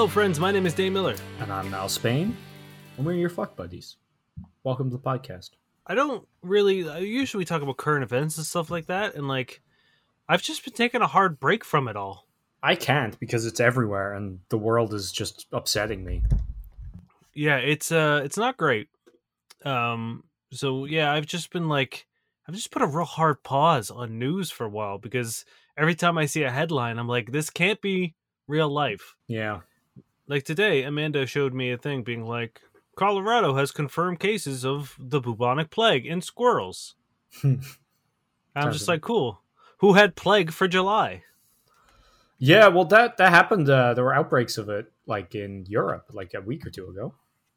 Hello, friends. My name is Dave Miller. And I'm Mal Spain, and we're your fuck buddies. Welcome to the podcast. I don't really. I usually talk about current events and stuff like that, and like, I've just been taking a hard break from it all. I can't because it's everywhere, and the world is just upsetting me. Yeah, it's uh, it's not great. Um, so yeah, I've just been like, I've just put a real hard pause on news for a while because every time I see a headline, I'm like, this can't be real life. Yeah. Like today, Amanda showed me a thing being like, Colorado has confirmed cases of the bubonic plague in squirrels. I'm just like, cool. Who had plague for July? Yeah, well, that that happened. Uh, there were outbreaks of it, like in Europe, like a week or two ago.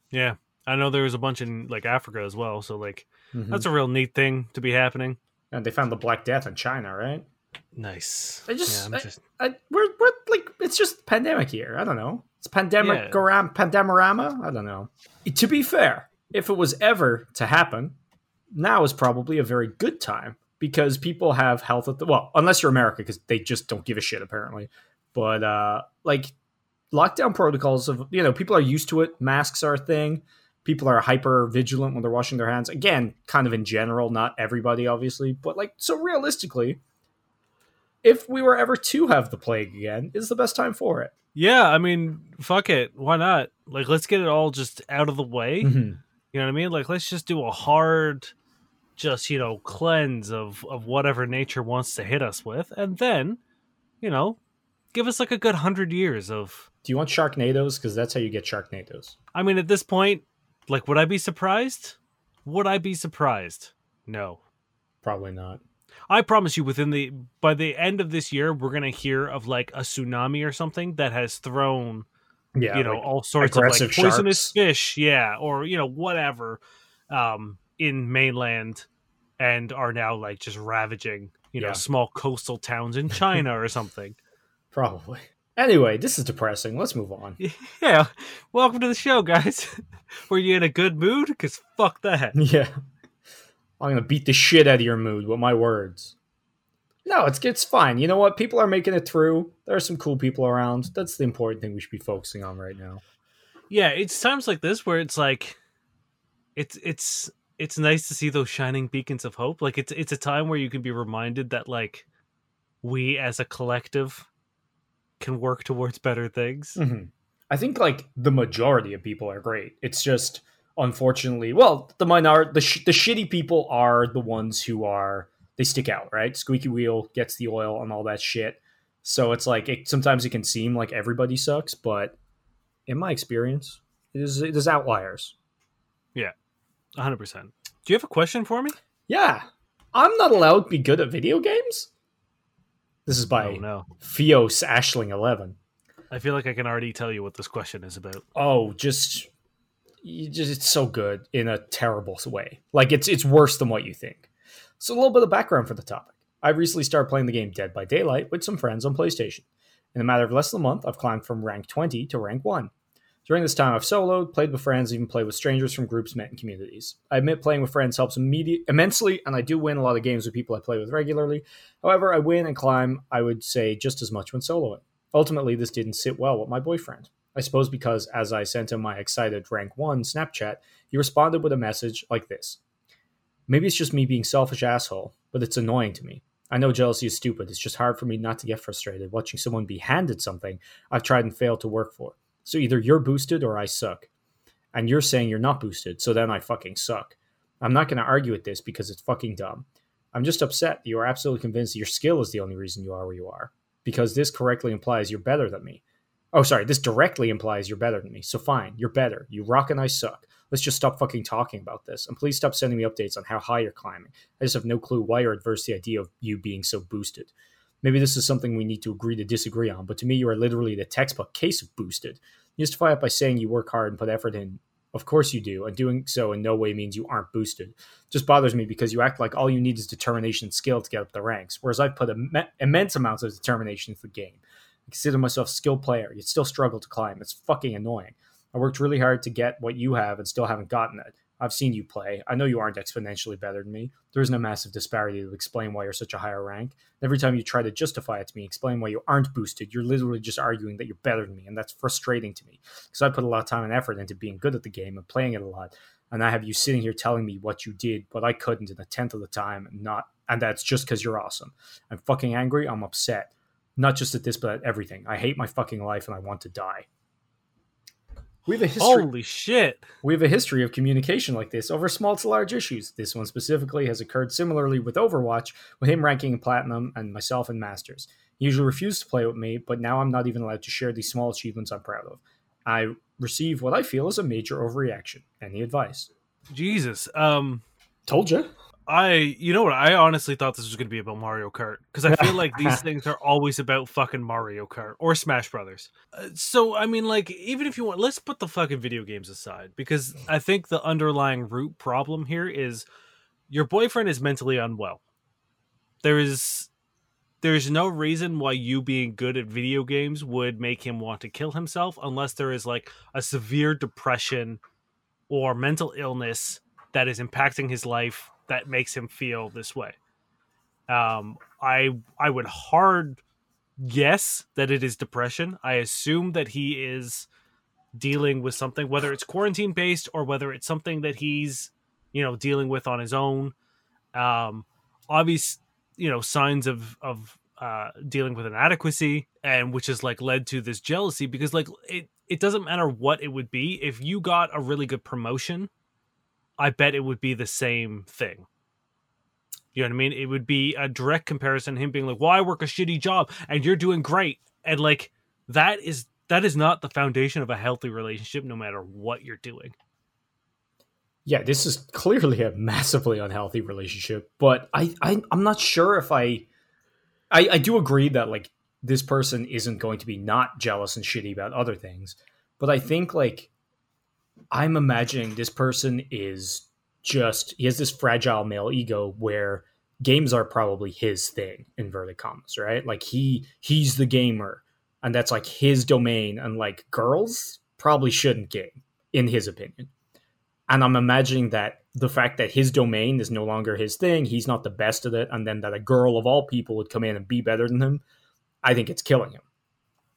Yeah, I know there was a bunch in like Africa as well. So like, mm-hmm. that's a real neat thing to be happening. And they found the Black Death in China, right? Nice. I just, yeah, I, just... I, we're we're like it's just pandemic here. I don't know. It's pandemic yeah. pandemorama. I don't know. To be fair, if it was ever to happen, now is probably a very good time because people have health at the well, unless you're America because they just don't give a shit apparently. But uh like lockdown protocols of you know people are used to it. Masks are a thing. People are hyper vigilant when they're washing their hands. Again, kind of in general, not everybody obviously, but like so realistically, if we were ever to have the plague again, is the best time for it. Yeah, I mean, fuck it. Why not? Like let's get it all just out of the way. Mm-hmm. You know what I mean? Like let's just do a hard just you know cleanse of of whatever nature wants to hit us with and then you know give us like a good hundred years of do you want sharknadoes because that's how you get sharknadoes i mean at this point like would i be surprised would i be surprised no probably not i promise you within the by the end of this year we're gonna hear of like a tsunami or something that has thrown yeah you know like all sorts of like poisonous sharks. fish yeah or you know whatever um in mainland and are now like just ravaging, you know, small coastal towns in China or something. Probably. Anyway, this is depressing. Let's move on. Yeah. Welcome to the show, guys. Were you in a good mood? Because fuck that. Yeah. I'm going to beat the shit out of your mood with my words. No, it's it's fine. You know what? People are making it through. There are some cool people around. That's the important thing we should be focusing on right now. Yeah, it's times like this where it's like it's it's it's nice to see those shining beacons of hope. Like it's it's a time where you can be reminded that like we as a collective can work towards better things. Mm-hmm. I think like the majority of people are great. It's just unfortunately, well, the minority, the sh- the shitty people are the ones who are they stick out, right? Squeaky wheel gets the oil and all that shit. So it's like it, sometimes it can seem like everybody sucks, but in my experience, it is it is outliers. Yeah, 100%. Do you have a question for me? Yeah. I'm not allowed to be good at video games? This is by oh, no. Fios Ashling 11. I feel like I can already tell you what this question is about. Oh, just, just it's so good in a terrible way. Like it's it's worse than what you think. So a little bit of background for the topic. I recently started playing the game Dead by Daylight with some friends on PlayStation. In a matter of less than a month, I've climbed from rank 20 to rank 1. During this time, I've soloed, played with friends, even played with strangers from groups met in communities. I admit playing with friends helps immediate, immensely, and I do win a lot of games with people I play with regularly. However, I win and climb, I would say, just as much when soloing. Ultimately, this didn't sit well with my boyfriend. I suppose because as I sent him my excited rank 1 Snapchat, he responded with a message like this Maybe it's just me being selfish asshole, but it's annoying to me. I know jealousy is stupid. It's just hard for me not to get frustrated watching someone be handed something I've tried and failed to work for. So either you're boosted or I suck. And you're saying you're not boosted, so then I fucking suck. I'm not going to argue with this because it's fucking dumb. I'm just upset you are absolutely convinced that your skill is the only reason you are where you are. Because this correctly implies you're better than me. Oh, sorry, this directly implies you're better than me. So fine, you're better. You rock and I suck. Let's just stop fucking talking about this. And please stop sending me updates on how high you're climbing. I just have no clue why you're adverse to the idea of you being so boosted. Maybe this is something we need to agree to disagree on, but to me, you are literally the textbook case of boosted. You justify it by saying you work hard and put effort in. Of course you do, and doing so in no way means you aren't boosted. Just bothers me because you act like all you need is determination and skill to get up the ranks, whereas I've put Im- immense amounts of determination into the game. I consider myself skilled player, yet still struggle to climb. It's fucking annoying. I worked really hard to get what you have and still haven't gotten it. I've seen you play. I know you aren't exponentially better than me. There isn't a massive disparity to explain why you're such a higher rank. Every time you try to justify it to me, explain why you aren't boosted, you're literally just arguing that you're better than me, and that's frustrating to me because I put a lot of time and effort into being good at the game and playing it a lot. And I have you sitting here telling me what you did, but I couldn't in a tenth of the time, and not, and that's just because you're awesome. I'm fucking angry. I'm upset, not just at this, but at everything. I hate my fucking life, and I want to die. We have a history. Holy shit! We have a history of communication like this over small to large issues. This one specifically has occurred similarly with Overwatch, with him ranking in platinum and myself in masters. He usually refused to play with me, but now I'm not even allowed to share these small achievements I'm proud of. I receive what I feel is a major overreaction. Any advice? Jesus. Um, told you. I, you know what? I honestly thought this was going to be about Mario Kart because I feel like these things are always about fucking Mario Kart or Smash Brothers. Uh, so, I mean, like, even if you want, let's put the fucking video games aside because I think the underlying root problem here is your boyfriend is mentally unwell. There is, there is no reason why you being good at video games would make him want to kill himself unless there is like a severe depression or mental illness that is impacting his life that makes him feel this way. Um, I I would hard guess that it is depression. I assume that he is dealing with something, whether it's quarantine based or whether it's something that he's you know dealing with on his own. Um, obvious, you know, signs of of uh, dealing with inadequacy, and which has like led to this jealousy because like it it doesn't matter what it would be if you got a really good promotion I bet it would be the same thing. You know what I mean? It would be a direct comparison. Him being like, "Well, I work a shitty job, and you're doing great," and like that is that is not the foundation of a healthy relationship, no matter what you're doing. Yeah, this is clearly a massively unhealthy relationship. But I, I I'm not sure if I, I, I do agree that like this person isn't going to be not jealous and shitty about other things. But I think like I'm imagining this person is just he has this fragile male ego where games are probably his thing inverted commas right? Like he he's the gamer and that's like his domain and like girls probably shouldn't game in his opinion. And i'm imagining that the fact that his domain is no longer his thing he's not the best at it and then that a girl of all people would come in and be better than him i think it's killing him.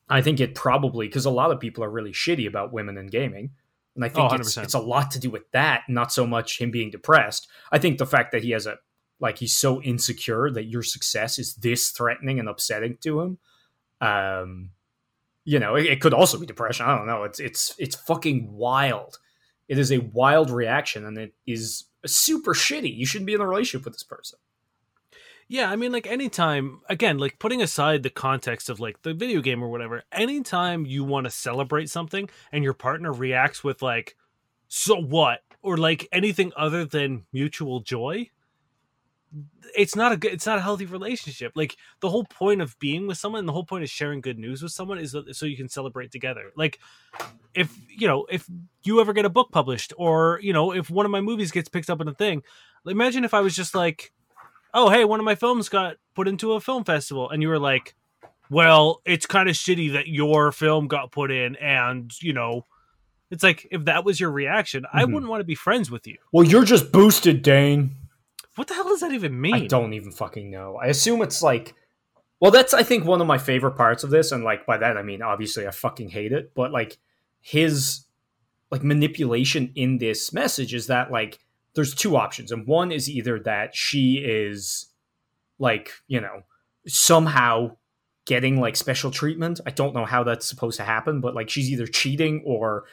I think it probably because a lot of people are really shitty about women in gaming and I think oh, it's, it's a lot to do with that, not so much him being depressed. I think the fact that he has a like he's so insecure that your success is this threatening and upsetting to him. Um, you know, it, it could also be depression. I don't know. It's it's it's fucking wild. It is a wild reaction, and it is super shitty. You shouldn't be in a relationship with this person. Yeah, I mean, like anytime, again, like putting aside the context of like the video game or whatever, anytime you want to celebrate something and your partner reacts with like, so what? Or like anything other than mutual joy, it's not a good, it's not a healthy relationship. Like the whole point of being with someone, the whole point of sharing good news with someone is so you can celebrate together. Like if, you know, if you ever get a book published or, you know, if one of my movies gets picked up in a thing, imagine if I was just like, oh hey one of my films got put into a film festival. And you were like well it's kind of shitty that your film got put in and you know it's like if that was your reaction mm-hmm. i wouldn't want to be friends with you. Well you're just boosted dane. What the hell does that even mean? i don't even fucking know. I assume it's like well that's i think one of my favorite parts of this and like by that i mean obviously i fucking hate it but like his like manipulation in this message is that like there's two options, and one is either that she is like you know somehow getting like special treatment. I don't know how that's supposed to happen, but like she's either cheating or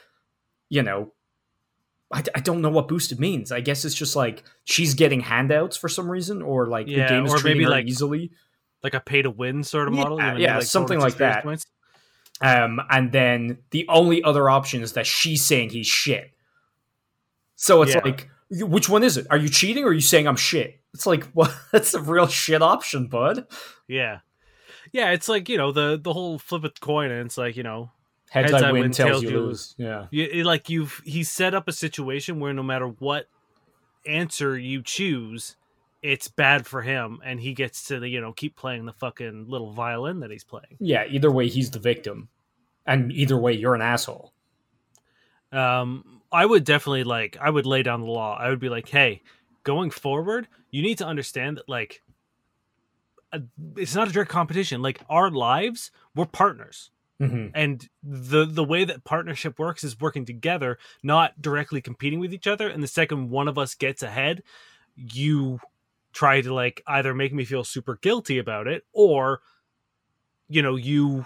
you know I, I don't know what boosted means. I guess it's just like she's getting handouts for some reason, or like yeah, the game is treating her like, easily, like a pay to win sort of yeah, model. Yeah, yeah like something like that. Points. Um, and then the only other option is that she's saying he's shit. So it's like which one is it? Are you cheating or are you saying I'm shit? It's like, well, that's a real shit option, bud. Yeah. Yeah, it's like, you know, the the whole flip a coin and it's like, you know, heads, heads I, win, win tails, you lose. Yeah. You, like you've he set up a situation where no matter what answer you choose, it's bad for him and he gets to, you know, keep playing the fucking little violin that he's playing. Yeah, either way he's the victim. And either way you're an asshole. Um I would definitely like I would lay down the law. I would be like, hey, going forward, you need to understand that like it's not a direct competition. Like our lives, we're partners. Mm-hmm. And the the way that partnership works is working together, not directly competing with each other. And the second one of us gets ahead, you try to like either make me feel super guilty about it or you know, you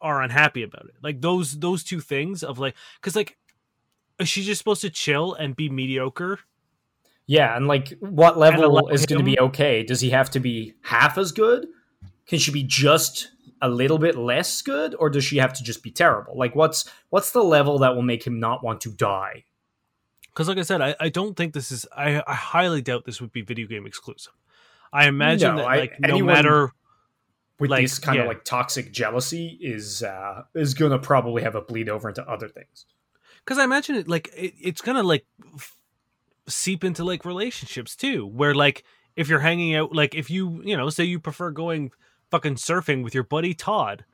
are unhappy about it. Like those those two things of like cuz like is she just supposed to chill and be mediocre? Yeah, and like what level is going to be okay? Does he have to be half as good? Can she be just a little bit less good or does she have to just be terrible? Like what's what's the level that will make him not want to die? Because like I said, I, I don't think this is I, I highly doubt this would be video game exclusive. I imagine no, that like I, no matter with like, this kind yeah. of like toxic jealousy is uh is gonna probably have a bleed over into other things because i imagine it like it, it's gonna like f- seep into like relationships too where like if you're hanging out like if you you know say you prefer going fucking surfing with your buddy todd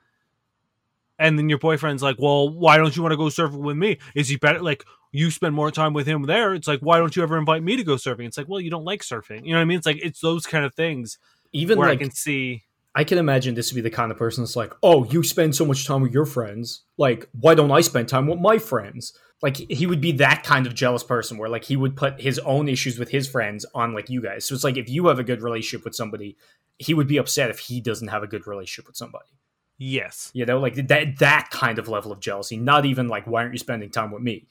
and then your boyfriend's like well why don't you want to go surfing with me? Is he better like you spend more time with him there it's like why don't you ever invite me to go surfing? It's like well you don't like surfing. You know what i mean? It's like it's those kind of things even where like, i can see I can imagine this would be the kind of person that's like, oh, you spend so much time with your friends. Like, why don't I spend time with my friends? Like, he would be that kind of jealous person where, like, he would put his own issues with his friends on, like, you guys. So it's like, if you have a good relationship with somebody, he would be upset if he doesn't have a good relationship with somebody. Yes. You know, like that, that kind of level of jealousy. Not even like, why aren't you spending time with me?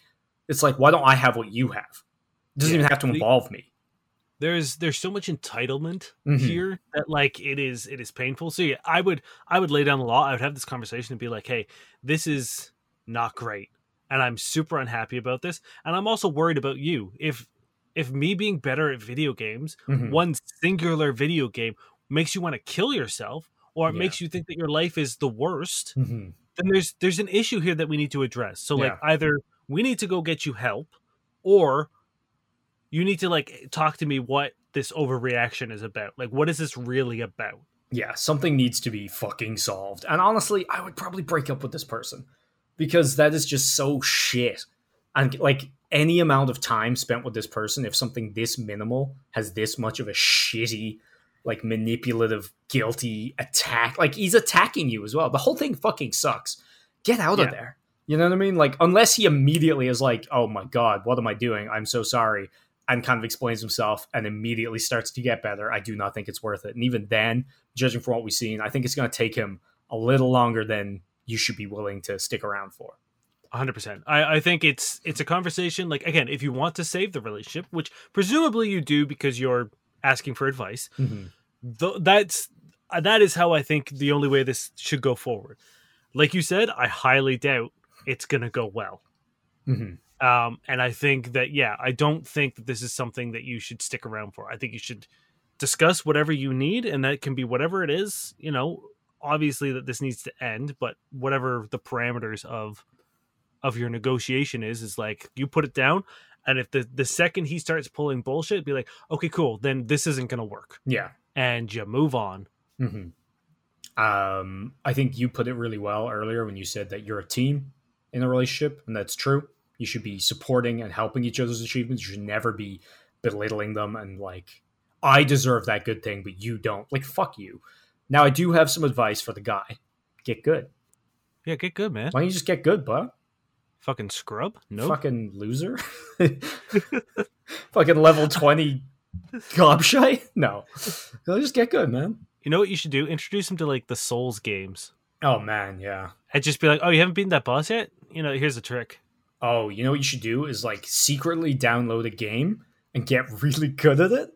It's like, why don't I have what you have? It doesn't yeah. even have to involve me there's there's so much entitlement mm-hmm. here that like it is it is painful so yeah i would i would lay down the law i would have this conversation and be like hey this is not great and i'm super unhappy about this and i'm also worried about you if if me being better at video games mm-hmm. one singular video game makes you want to kill yourself or it yeah. makes you think that your life is the worst mm-hmm. then there's there's an issue here that we need to address so like either we need to go get you help or you need to like talk to me what this overreaction is about. Like, what is this really about? Yeah, something needs to be fucking solved. And honestly, I would probably break up with this person because that is just so shit. And like any amount of time spent with this person, if something this minimal has this much of a shitty, like manipulative, guilty attack, like he's attacking you as well. The whole thing fucking sucks. Get out yeah. of there. You know what I mean? Like, unless he immediately is like, oh my God, what am I doing? I'm so sorry and kind of explains himself and immediately starts to get better, I do not think it's worth it. And even then, judging from what we've seen, I think it's going to take him a little longer than you should be willing to stick around for. 100%. I, I think it's it's a conversation like again, if you want to save the relationship, which presumably you do because you're asking for advice. Mm-hmm. Th- that's that is how I think the only way this should go forward. Like you said, I highly doubt it's going to go well. Mm-hmm. Um, and I think that, yeah, I don't think that this is something that you should stick around for. I think you should discuss whatever you need, and that can be whatever it is. You know, obviously that this needs to end, but whatever the parameters of of your negotiation is, is like you put it down, and if the the second he starts pulling bullshit, be like, okay, cool, then this isn't gonna work. Yeah, and you move on. Mm-hmm. Um, I think you put it really well earlier when you said that you're a team in a relationship, and that's true. You should be supporting and helping each other's achievements. You should never be belittling them and like, I deserve that good thing, but you don't. Like, fuck you. Now, I do have some advice for the guy. Get good. Yeah, get good, man. Why don't you just get good, bud? Fucking scrub? No. Nope. Fucking loser? Fucking level 20 gobshite? No. No, just get good, man. You know what you should do? Introduce him to like the Souls games. Oh man, yeah. And just be like, oh, you haven't beaten that boss yet? You know, here's a trick oh, you know what you should do is like secretly download a game and get really good at it,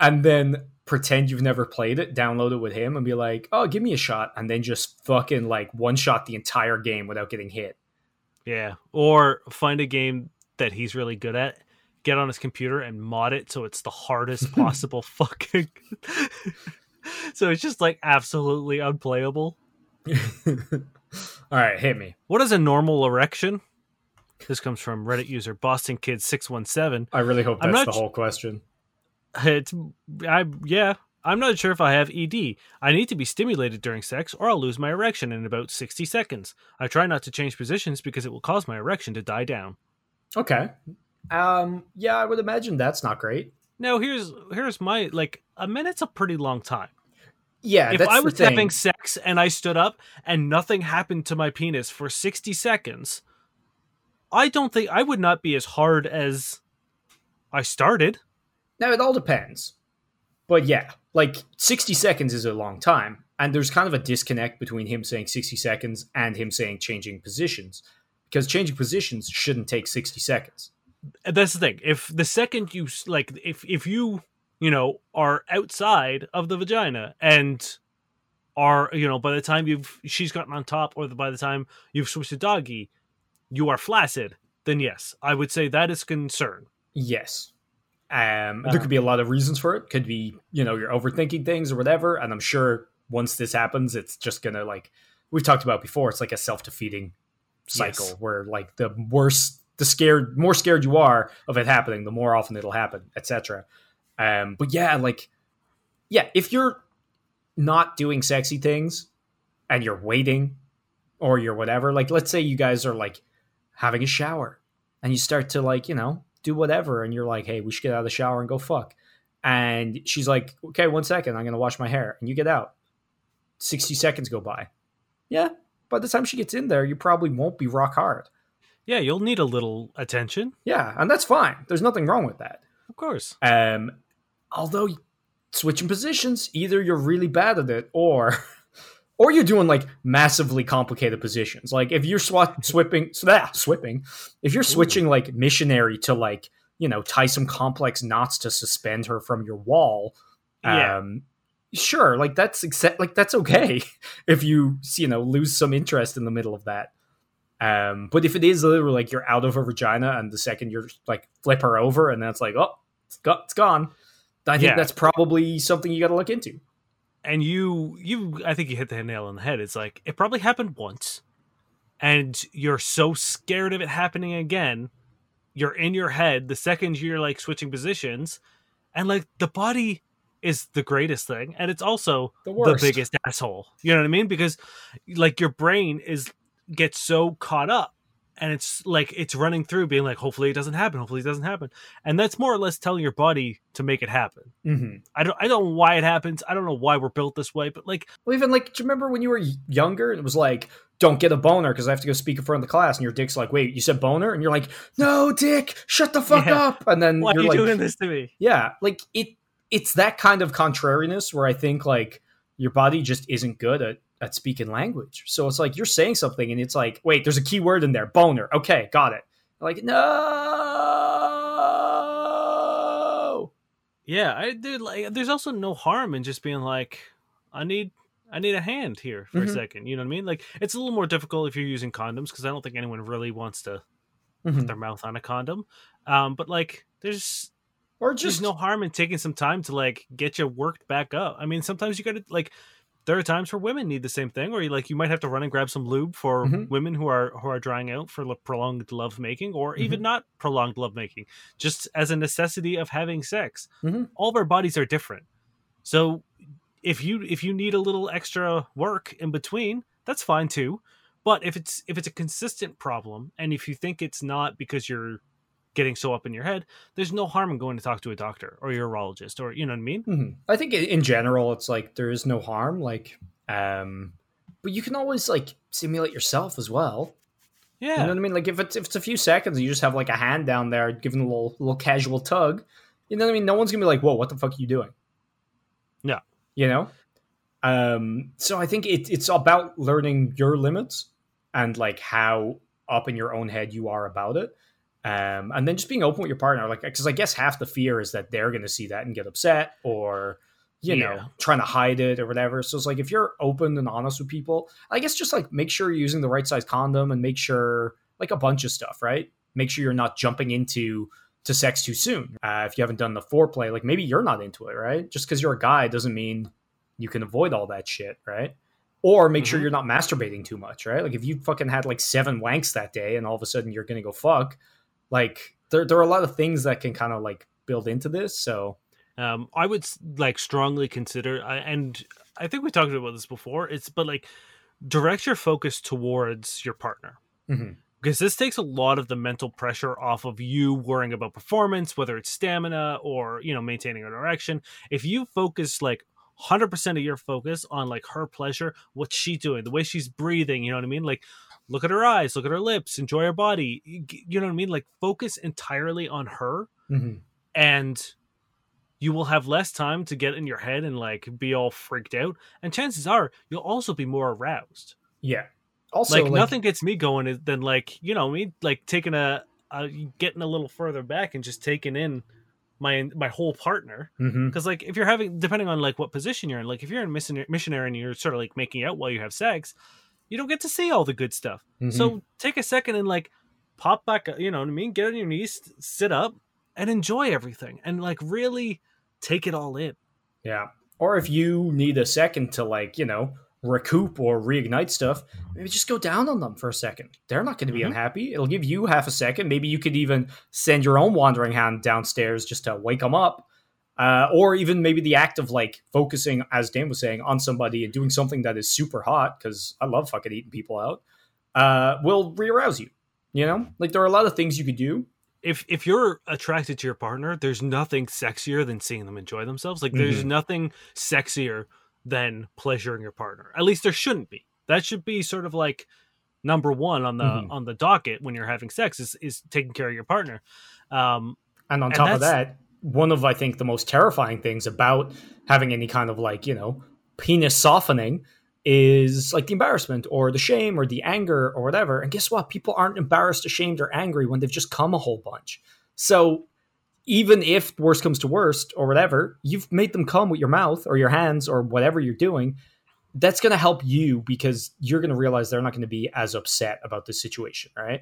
and then pretend you've never played it, download it with him, and be like, oh, give me a shot, and then just fucking like one shot the entire game without getting hit. Yeah, or find a game that he's really good at, get on his computer and mod it so it's the hardest possible fucking. so it's just like absolutely unplayable. All right, hit me. What is a normal erection? This comes from Reddit user Boston Kid six one seven. I really hope that's the whole question. It's I yeah. I'm not sure if I have ED. I need to be stimulated during sex, or I'll lose my erection in about 60 seconds. I try not to change positions because it will cause my erection to die down. Okay. Um. Yeah, I would imagine that's not great. No, here's here's my like a minute's a pretty long time. Yeah, if I was having sex and I stood up and nothing happened to my penis for sixty seconds, I don't think I would not be as hard as I started. Now it all depends, but yeah, like sixty seconds is a long time, and there's kind of a disconnect between him saying sixty seconds and him saying changing positions, because changing positions shouldn't take sixty seconds that's the thing. If the second you like, if if you you know are outside of the vagina and are you know by the time you've she's gotten on top or the, by the time you've switched to doggy, you are flaccid. Then yes, I would say that is concern. Yes. Um, there could be a lot of reasons for it. Could be, you know, you're overthinking things or whatever. And I'm sure once this happens, it's just gonna like we've talked about before. It's like a self defeating cycle yes. where like the worse the scared more scared you are of it happening, the more often it'll happen, etc. Um, but yeah, like yeah, if you're not doing sexy things and you're waiting or you're whatever, like let's say you guys are like having a shower and you start to like, you know, do whatever and you're like, hey, we should get out of the shower and go fuck. And she's like, okay, one second, I'm gonna wash my hair. And you get out. 60 seconds go by. Yeah. By the time she gets in there, you probably won't be rock hard. Yeah, you'll need a little attention. Yeah, and that's fine. There's nothing wrong with that. Of course. Um, although switching positions, either you're really bad at it, or or you're doing like massively complicated positions. Like if you're sw- swipping, ah, swipping, if you're switching like missionary to like you know tie some complex knots to suspend her from your wall. Yeah. Um, sure, like that's accept- like that's okay if you you know lose some interest in the middle of that. Um, but if it is literally like you're out of her vagina and the second you're like flip her over and that's like, oh, it's, got, it's gone. I think yeah. that's probably something you got to look into. And you, you, I think you hit the nail on the head. It's like it probably happened once, and you're so scared of it happening again. You're in your head the second you're like switching positions, and like the body is the greatest thing, and it's also the, the biggest asshole. You know what I mean? Because like your brain is gets so caught up and it's like it's running through being like hopefully it doesn't happen hopefully it doesn't happen. And that's more or less telling your body to make it happen. Mm-hmm. i don't i don't know why it happens. I don't know why we're built this way but like well, even like do you remember when you were younger it was like don't get a boner because i have to go speak in front of the class and your dick's like wait you said boner? And you're like no dick shut the fuck yeah. up. And then why you're are you like, doing this to me? Yeah like it it's that kind of contrariness where i think like your body just isn't good at at speaking language. So it's like you're saying something and it's like, wait, there's a key word in there, boner. Okay, got it. Like, no. Yeah, I did like there's also no harm in just being like, I need I need a hand here for mm-hmm. a second. You know what I mean? Like it's a little more difficult if you're using condoms because I don't think anyone really wants to mm-hmm. put their mouth on a condom. Um, but like there's or just there's no harm in taking some time to like get you worked back up. I mean, sometimes you got to like there are times where women need the same thing, or you like you might have to run and grab some lube for mm-hmm. women who are who are drying out for prolonged love making, or mm-hmm. even not prolonged love making, just as a necessity of having sex. Mm-hmm. All of our bodies are different, so if you if you need a little extra work in between, that's fine too. But if it's if it's a consistent problem, and if you think it's not because you're getting so up in your head, there's no harm in going to talk to a doctor or a urologist or you know what I mean. Mm-hmm. I think in general, it's like there is no harm. Like, um, but you can always like simulate yourself as well. Yeah, you know what I mean. Like if it's if it's a few seconds, you just have like a hand down there, giving a little little casual tug. You know what I mean? No one's gonna be like, "Whoa, what the fuck are you doing?" No, you know. Um, so I think it, it's about learning your limits and like how up in your own head you are about it um, and then just being open with your partner, like, because I guess half the fear is that they're going to see that and get upset or, you yeah. know, trying to hide it or whatever. So it's like if you're open and honest with people, I guess just like make sure you're using the right size condom and make sure, like, a bunch of stuff, right? Make sure you're not jumping into to sex too soon. Uh, if you haven't done the foreplay, like maybe you're not into it, right? Just because you're a guy doesn't mean you can avoid all that shit, right? Or make mm-hmm. sure you're not masturbating too much, right? Like if you fucking had like seven wanks that day and all of a sudden you're gonna go fuck, like there there are a lot of things that can kind of like build into this. So um, I would like strongly consider, and I think we talked about this before. It's but like direct your focus towards your partner. Mm-hmm. because this takes a lot of the mental pressure off of you worrying about performance whether it's stamina or you know maintaining an erection if you focus like 100% of your focus on like her pleasure what's she doing the way she's breathing you know what i mean like look at her eyes look at her lips enjoy her body. You know what i mean? Like focus entirely on her mm-hmm. and you will have less time to get in your head and like be all freaked out. And chances are you'll also be more aroused. Yeah. Also like, like, nothing gets me going than like you know me like taking a, a, getting a little further back and just taking in my my whole partner. Because mm-hmm. like if you're having depending on like what position you're in like if you're in missionary, missionary and you're sort of like making out while you have sex you don't get to see all the good stuff mm-hmm. so take a second and like pop back you know what i mean get on your knees sit up and enjoy everything and like really take it all in yeah or if you need a second to like you know recoup or reignite stuff, maybe just go down on them for a second. They're not going to be mm-hmm. unhappy. It'll give you half a second. Maybe you could even send your own wandering hand downstairs just to wake them up. Uh, or even maybe the act of like focusing, as Dan was saying, on somebody and doing something that is super hot, because I love fucking eating people out, uh, will re-arouse you. You know, like there are a lot of things you could do. If if you're attracted to your partner, there's nothing sexier than seeing them enjoy themselves. Like there's mm-hmm. nothing sexier than pleasuring your partner. At least there shouldn't be. That should be sort of like number one on the mm-hmm. on the docket when you're having sex is is taking care of your partner. Um, and on top of that, one of I think the most terrifying things about having any kind of like you know penis softening is like the embarrassment or the shame or the anger or whatever. And guess what? People aren't embarrassed, ashamed, or angry when they've just come a whole bunch. So even if worst comes to worst or whatever, you've made them come with your mouth or your hands or whatever you're doing. That's going to help you because you're going to realize they're not going to be as upset about the situation, right?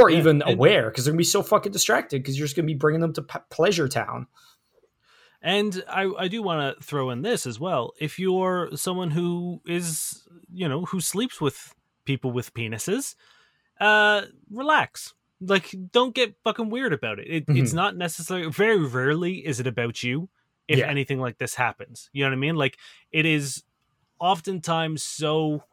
Or yeah, even aware because they're to be so fucking distracted because you're just to be bringing them to p- Pleasure Town. And I, I do want to throw in this as well. If you're someone who is, you know, who sleeps with people with penises, uh, relax like don't get fucking weird about it, it mm-hmm. it's not necessarily very rarely is it about you if yeah. anything like this happens you know what i mean like it is oftentimes so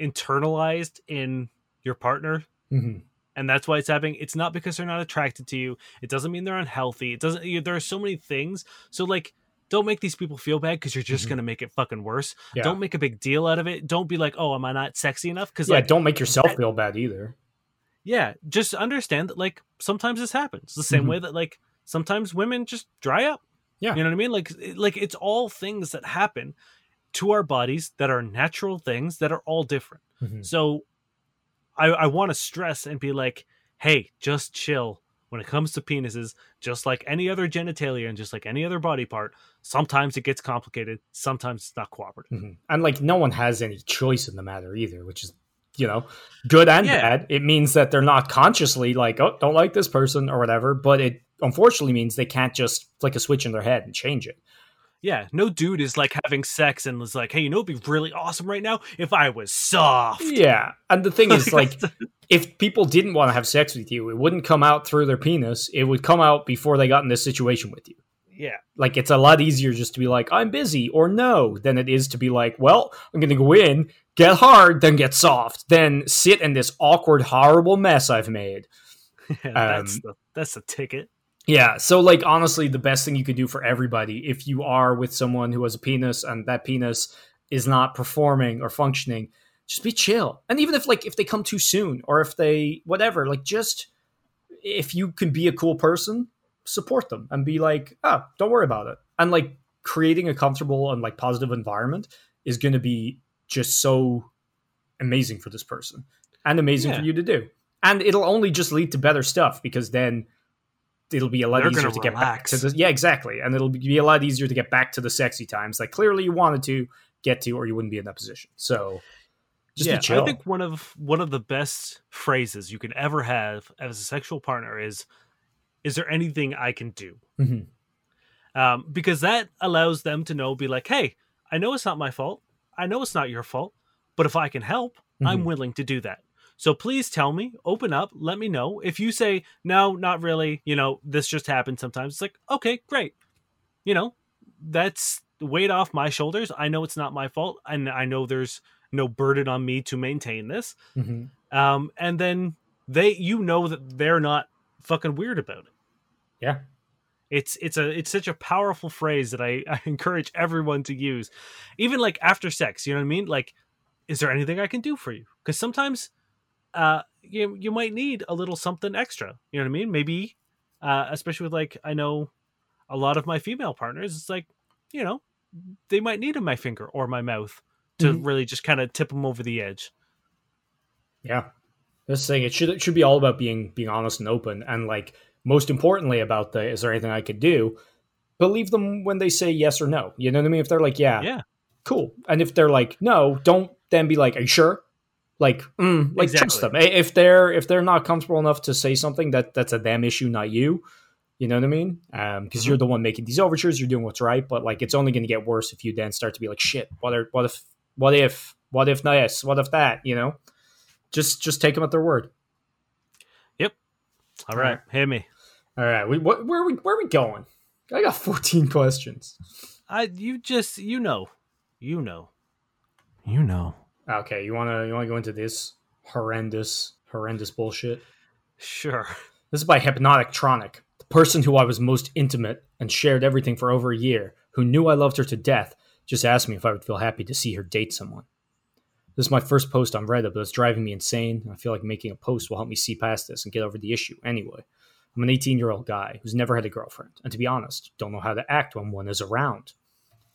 internalized in your partner mm-hmm. And that's why it's happening it's not because they're not attracted to you it doesn't mean they're unhealthy it doesn't you know, there are so many things so like don't make these people feel bad because you're just mm-hmm. gonna make it fucking worse. Yeah. Don't make a big deal out of it. Don't be like, "Oh, am I not sexy enough?" Because yeah, like, don't make yourself that, feel bad either yeah, just understand that like sometimes this happens. The same mm-hmm. way that like sometimes women just dry up. Yeah. You know what I mean? Like like it's all things that happen to our bodies that are natural things that are all different. Mm-hmm. So I I want to stress and be like, "Hey, just chill." When it comes to penises, just like any other genitalia and just like any other body part, sometimes it gets complicated, sometimes it's not cooperative. Mm-hmm. And like no one has any choice in the matter either, which is you know, good and yeah. bad. It means that they're not consciously like, oh, don't like this person or whatever, but it unfortunately means they can't just flick a switch in their head and change it. Yeah, no dude is like having sex and was like, hey, you know, it'd be really awesome right now if I was soft. Yeah. And the thing is, like, if people didn't want to have sex with you, it wouldn't come out through their penis. It would come out before they got in this situation with you. Yeah. Like, it's a lot easier just to be like, I'm busy or no, than it is to be like, well, I'm going to go in, get hard, then get soft, then sit in this awkward, horrible mess I've made. Yeah, that's um, the that's the ticket. Yeah, so like honestly, the best thing you could do for everybody if you are with someone who has a penis and that penis is not performing or functioning, just be chill. And even if like if they come too soon or if they whatever, like just if you can be a cool person, support them and be like, oh, don't worry about it. And like creating a comfortable and like positive environment is going to be just so amazing for this person and amazing yeah. for you to do. And it'll only just lead to better stuff because then it'll be a lot They're easier to relax. get back to the yeah exactly and it'll be a lot easier to get back to the sexy times Like clearly you wanted to get to or you wouldn't be in that position so just yeah, I think one of one of the best phrases you can ever have as a sexual partner is, "Is there anything I can do?" Mm-hmm. Um, because that allows them to know, be like, "Hey, I know it's not my fault. I know it's not your fault, but if I can help, mm-hmm. I'm willing to do that. So please tell me, open up, let me know. If you say, no, not really, you know, this just happened sometimes, it's like, okay, great. You know, that's weight off my shoulders. I know it's not my fault. And I know there's no burden on me to maintain this. Mm-hmm. Um, and then they you know that they're not fucking weird about it. Yeah. It's it's a it's such a powerful phrase that I, I encourage everyone to use. Even like after sex, you know what I mean? Like, is there anything I can do for you? Because sometimes uh you you might need a little something extra. You know what I mean? Maybe uh especially with like I know a lot of my female partners, it's like, you know, they might need a my finger or my mouth to mm-hmm. really just kind of tip them over the edge. Yeah. This thing it should it should be all about being being honest and open and like most importantly about the is there anything I could do? Believe them when they say yes or no. You know what I mean? If they're like, yeah, yeah, cool. And if they're like, no, don't then be like, are you sure? Like, mm, like exactly. trust them. If they're if they're not comfortable enough to say something that that's a them issue, not you. You know what I mean? Because um, mm-hmm. you're the one making these overtures, you're doing what's right. But like, it's only going to get worse if you then start to be like, shit. What are, what if what if what if this? What if that? You know, just just take them at their word. Yep. All right, hit me. All right, we what, where are we where are we going? I got 14 questions. I you just you know, you know, you know. Okay, you wanna you wanna go into this horrendous horrendous bullshit? Sure. This is by Hypnotic Tronic, the person who I was most intimate and shared everything for over a year, who knew I loved her to death, just asked me if I would feel happy to see her date someone. This is my first post on Reddit, but it's driving me insane. I feel like making a post will help me see past this and get over the issue anyway. I'm an 18 year old guy who's never had a girlfriend, and to be honest, don't know how to act when one is around.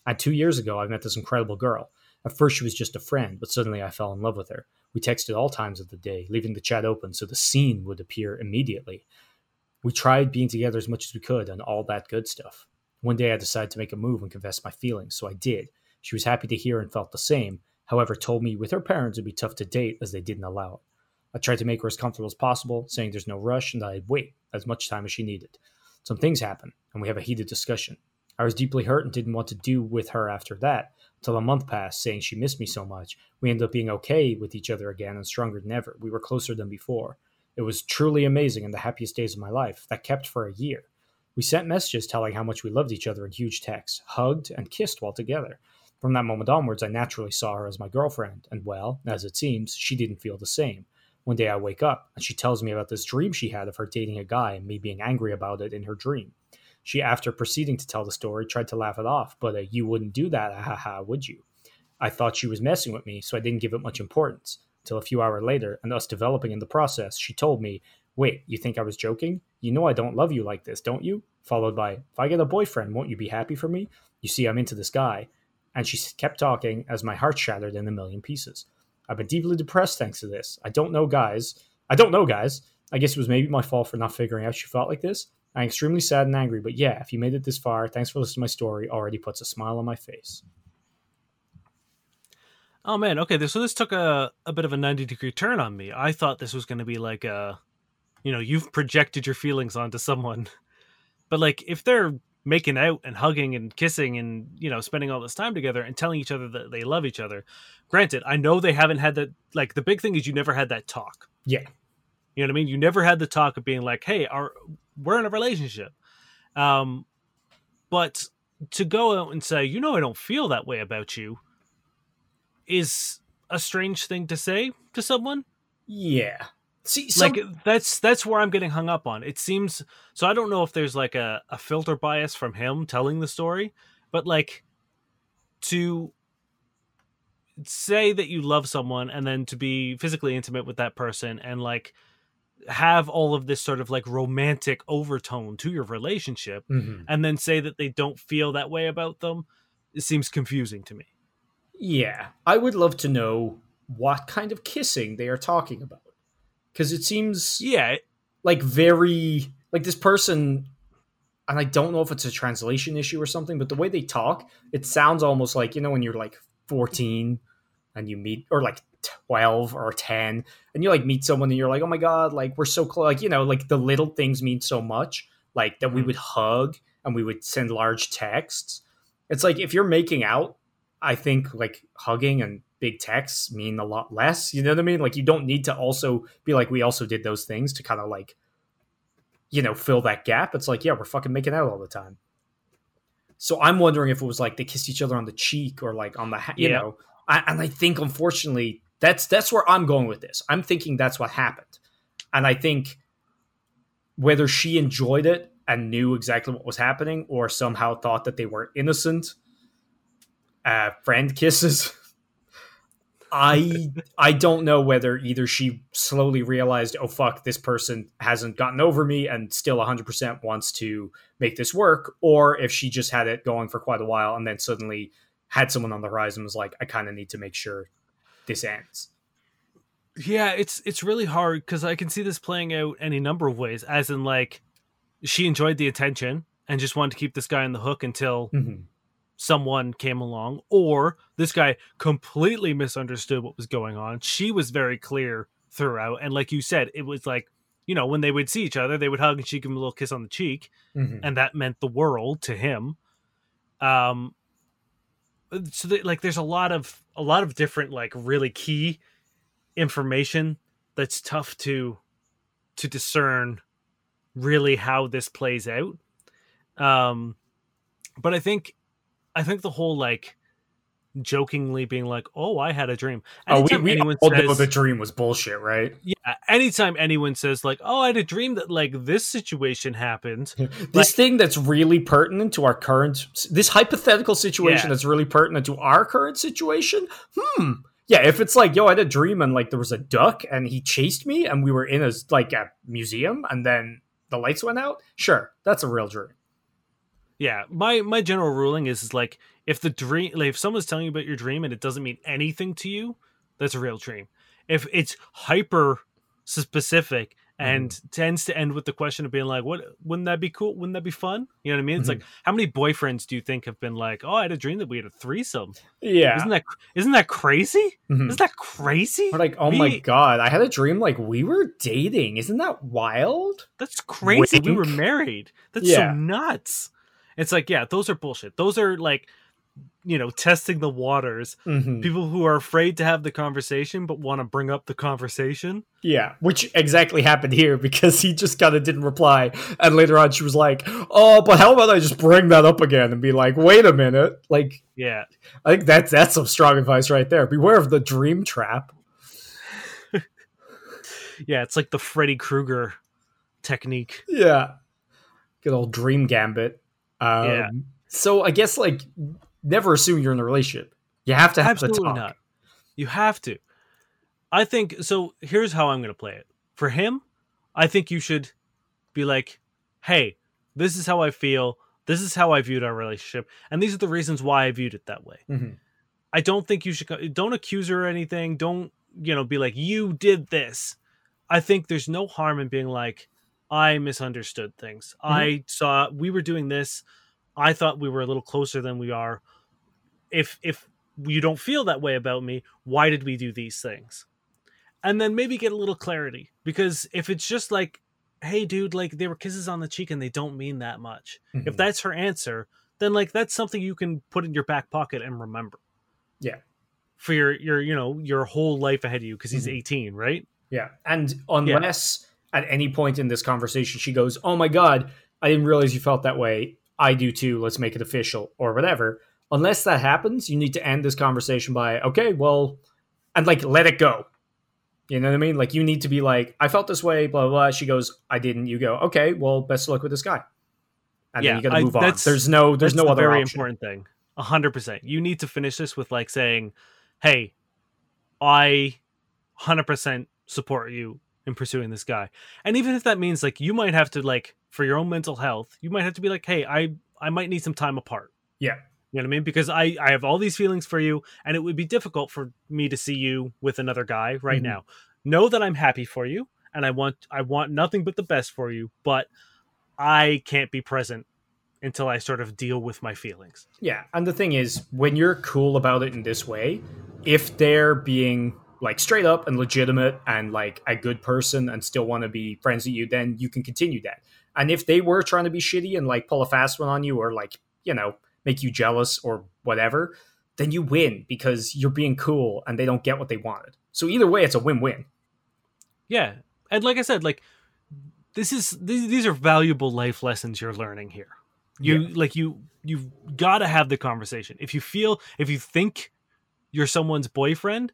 And two years ago, I met this incredible girl. At first, she was just a friend, but suddenly I fell in love with her. We texted all times of the day, leaving the chat open so the scene would appear immediately. We tried being together as much as we could and all that good stuff. One day I decided to make a move and confess my feelings, so I did. She was happy to hear and felt the same, however, told me with her parents it would be tough to date as they didn't allow it. I tried to make her as comfortable as possible, saying there's no rush and I'd wait as much time as she needed. Some things happen, and we have a heated discussion. I was deeply hurt and didn't want to do with her after that, until a month passed, saying she missed me so much. We ended up being okay with each other again and stronger than ever. We were closer than before. It was truly amazing and the happiest days of my life. That kept for a year. We sent messages telling how much we loved each other in huge texts, hugged, and kissed while together. From that moment onwards, I naturally saw her as my girlfriend, and well, as it seems, she didn't feel the same. One day I wake up and she tells me about this dream she had of her dating a guy and me being angry about it in her dream. She, after proceeding to tell the story, tried to laugh it off, but uh, you wouldn't do that, ha, would you? I thought she was messing with me, so I didn't give it much importance. Till a few hours later, and us developing in the process, she told me, Wait, you think I was joking? You know I don't love you like this, don't you? Followed by, If I get a boyfriend, won't you be happy for me? You see, I'm into this guy. And she kept talking as my heart shattered in a million pieces. I've been deeply depressed thanks to this. I don't know, guys. I don't know, guys. I guess it was maybe my fault for not figuring out she felt like this. I'm extremely sad and angry, but yeah, if you made it this far, thanks for listening to my story. Already puts a smile on my face. Oh man, okay. So this took a, a bit of a 90 degree turn on me. I thought this was going to be like a, you know, you've projected your feelings onto someone. But like if they're making out and hugging and kissing and you know spending all this time together and telling each other that they love each other granted i know they haven't had that like the big thing is you never had that talk yeah you know what i mean you never had the talk of being like hey our we're in a relationship um but to go out and say you know i don't feel that way about you is a strange thing to say to someone yeah See, some... like that's that's where I'm getting hung up on. It seems so. I don't know if there's like a, a filter bias from him telling the story, but like to say that you love someone and then to be physically intimate with that person and like have all of this sort of like romantic overtone to your relationship mm-hmm. and then say that they don't feel that way about them it seems confusing to me. Yeah. I would love to know what kind of kissing they are talking about. Because it seems yeah like very like this person and I don't know if it's a translation issue or something, but the way they talk, it sounds almost like you know when you're like 14 and you meet or like 12 or 10 and you like meet someone and you're like, "Oh my god, like we're so close." Like, you know, like the little things mean so much, like that we mm-hmm. would hug and we would send large texts. It's like if you're making out, I think like hugging and big texts mean a lot less. You know what I mean? Like you don't need to also be like we also did those things to kind of like you know fill that gap. It's like yeah, we're fucking making out all the time. So I'm wondering if it was like they kissed each other on the cheek or like on the you yeah. know. I, and I think unfortunately that's that's where I'm going with this. I'm thinking that's what happened. And I think whether she enjoyed it and knew exactly what was happening or somehow thought that they were innocent uh, friend kisses. I I don't know whether either she slowly realized, oh fuck, this person hasn't gotten over me and still 100% wants to make this work, or if she just had it going for quite a while and then suddenly had someone on the horizon was like, I kind of need to make sure this ends. Yeah, it's it's really hard because I can see this playing out any number of ways. As in, like, she enjoyed the attention and just wanted to keep this guy on the hook until mm-hmm. someone came along, or this guy completely misunderstood what was going on. She was very clear throughout, and like you said, it was like you know when they would see each other, they would hug and she give him a little kiss on the cheek, mm-hmm. and that meant the world to him. Um, so that, like there's a lot of a lot of different like really key information that's tough to to discern really how this plays out. Um, but I think, I think the whole like jokingly being like, "Oh, I had a dream." Anytime oh, we, we all says, know the dream was bullshit, right? Yeah. Anytime anyone says like, "Oh, I had a dream that like this situation happened," this like, thing that's really pertinent to our current, this hypothetical situation yeah. that's really pertinent to our current situation. Hmm. Yeah, if it's like, yo, I had a dream and like there was a duck and he chased me and we were in a like a museum and then the lights went out, sure, that's a real dream. Yeah, my my general ruling is, is like if the dream, like if someone's telling you about your dream and it doesn't mean anything to you, that's a real dream. If it's hyper specific and mm tends to end with the question of being like, "What wouldn't that be cool? Wouldn't that be fun?" You know what I mean? It's mm-hmm. like how many boyfriends do you think have been like, "Oh, I had a dream that we had a threesome." Yeah, isn't that isn't that crazy? Mm-hmm. Isn't that crazy? Or like, oh Me, my god, I had a dream like we were dating. Isn't that wild? That's crazy. Wink. We were married. That's yeah. so nuts. It's like, yeah, those are bullshit. Those are like you know testing the waters. Mm-hmm. people who are afraid to have the conversation but want to bring up the conversation. Yeah which exactly happened here because he just kind of didn't reply. And later on she was like oh but how about i just bring that up again and be like wait a minute like yeah. I think that's that's some strong advice right there. Beware of the dream trap. Yeah it's like the freddy krueger technique. Yeah. Good old dream gambit um, yeah so i guess like never assume you're in a relationship. You have to have Absolutely the talk. Not. You have to. I think so. Here's how I'm going to play it. For him, I think you should be like, "Hey, this is how I feel. This is how I viewed our relationship, and these are the reasons why I viewed it that way." Mm-hmm. I don't think you should. Don't accuse her or anything. Don't you know? Be like, "You did this." I think there's no harm in being like, "I misunderstood things. Mm-hmm. I saw we were doing this. I thought we were a little closer than we are." if if you don't feel that way about me, why did we do these things? And then maybe get a little clarity because if it's just like, hey, dude, like they were kisses on the cheek and they don't mean that much. Mm-hmm. If that's her answer, then like that's something you can put in your back pocket and remember. Yeah. For your your you know your whole life ahead of you because he's mm-hmm. 18, right? Yeah. And unless. At any point in this conversation she goes, "Oh my god, I didn't realize you felt that way. I do too. Let's make it official," or whatever unless that happens, you need to end this conversation by, okay, well, and like let it go. You know what I mean? Like you need to be like, I felt this way, blah blah. blah. She goes, I didn't. You go, okay, well, best of luck with this guy. And yeah, then you got to move on. There's no, there's no other very option. important thing. A hundred percent. You need to finish this with like saying, "Hey, I hundred percent support you in pursuing this guy." And even if that means like you might have to like for your own mental health, you might have to be like, "Hey, I I might need some time apart." Yeah. You know what I mean? Because I I have all these feelings for you, and it would be difficult for me to see you with another guy right mm-hmm. now. Know that I'm happy for you, and I want I want nothing but the best for you, but I can't be present until I sort of deal with my feelings. Yeah, and the thing is, when you're cool about it in this way, if they're being like straight up and legitimate and like a good person and still want to be friends with you, then you can continue that. And if they were trying to be shitty and like pull a fast one on you or like, you know, make you jealous or whatever, then you win because you're being cool and they don't get what they wanted. So either way, it's a win-win. Yeah, and like I said, like this is these, these are valuable life lessons you're learning here. You yeah. like you you've got to have the conversation. If you feel if you think you're someone's boyfriend,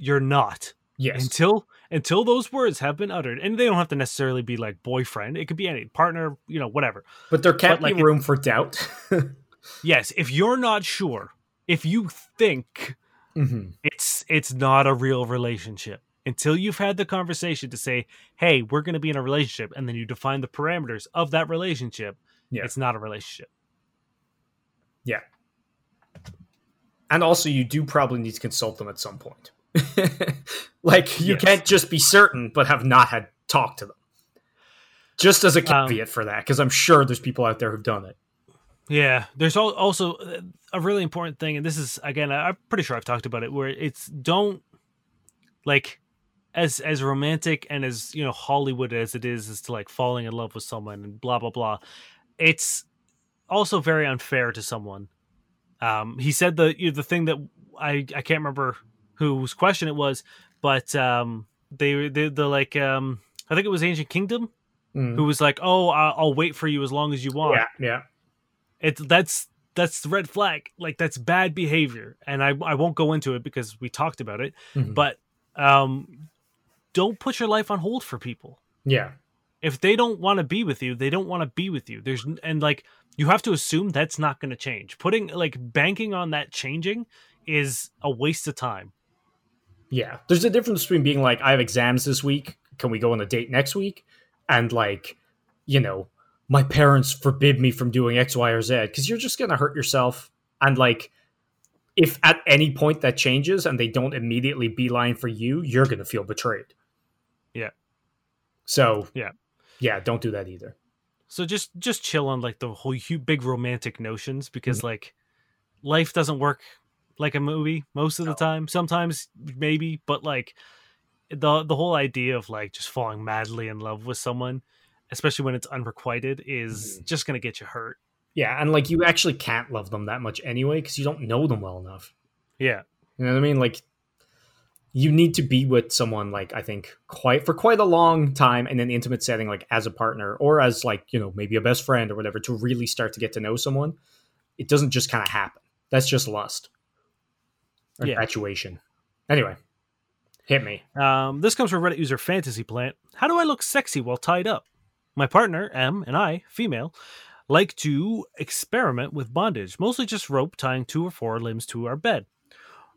you're not. Yes. Until until those words have been uttered, and they don't have to necessarily be like boyfriend. It could be any partner, you know, whatever. But there can't but, be like, room for doubt. yes, if you're not sure, if you think mm-hmm. it's it's not a real relationship until you've had the conversation to say, "Hey, we're going to be in a relationship," and then you define the parameters of that relationship. Yeah. It's not a relationship. Yeah. And also, you do probably need to consult them at some point. like, you yes. can't just be certain, but have not had talked to them. Just as a um, caveat um, for that, because I'm sure there's people out there who've done it. Yeah, there's also uh, a really important thing, and this is again, I'm pretty sure I've talked about it, where it's don't like as as romantic and as you know Hollywood as it is, as to like falling in love with someone and blah blah blah. It's also very unfair to someone. Um, he said the you know, the thing that I I can't remember whose question it was, but um, they they the like um, I think it was Ancient Kingdom, mm. who was like, "Oh, I'll, I'll, wait for you as long as you want." Yeah, yeah. It's that's that's the red flag. Like that's bad behavior, and I I won't go into it because we talked about it. Mm-hmm. But um, don't put your life on hold for people. Yeah. If they don't want to be with you, they don't want to be with you. There's and like you have to assume that's not going to change. Putting like banking on that changing is a waste of time. Yeah. There's a difference between being like, I have exams this week. Can we go on a date next week? And like, you know, my parents forbid me from doing X, Y, or Z because you're just going to hurt yourself. And like, if at any point that changes and they don't immediately beeline for you, you're going to feel betrayed. Yeah. So, yeah. Yeah, don't do that either. So just just chill on like the whole big romantic notions because mm-hmm. like life doesn't work like a movie most of the time. Sometimes maybe, but like the the whole idea of like just falling madly in love with someone, especially when it's unrequited, is mm-hmm. just gonna get you hurt. Yeah, and like you actually can't love them that much anyway because you don't know them well enough. Yeah, you know what I mean. Like you need to be with someone like I think quite for quite a long time in an intimate setting, like as a partner or as like you know maybe a best friend or whatever, to really start to get to know someone. It doesn't just kind of happen. That's just lust or yeah. infatuation. Anyway, hit me. Um, this comes from Reddit user Fantasy Plant. How do I look sexy while tied up? My partner M and I, female, like to experiment with bondage, mostly just rope tying two or four limbs to our bed.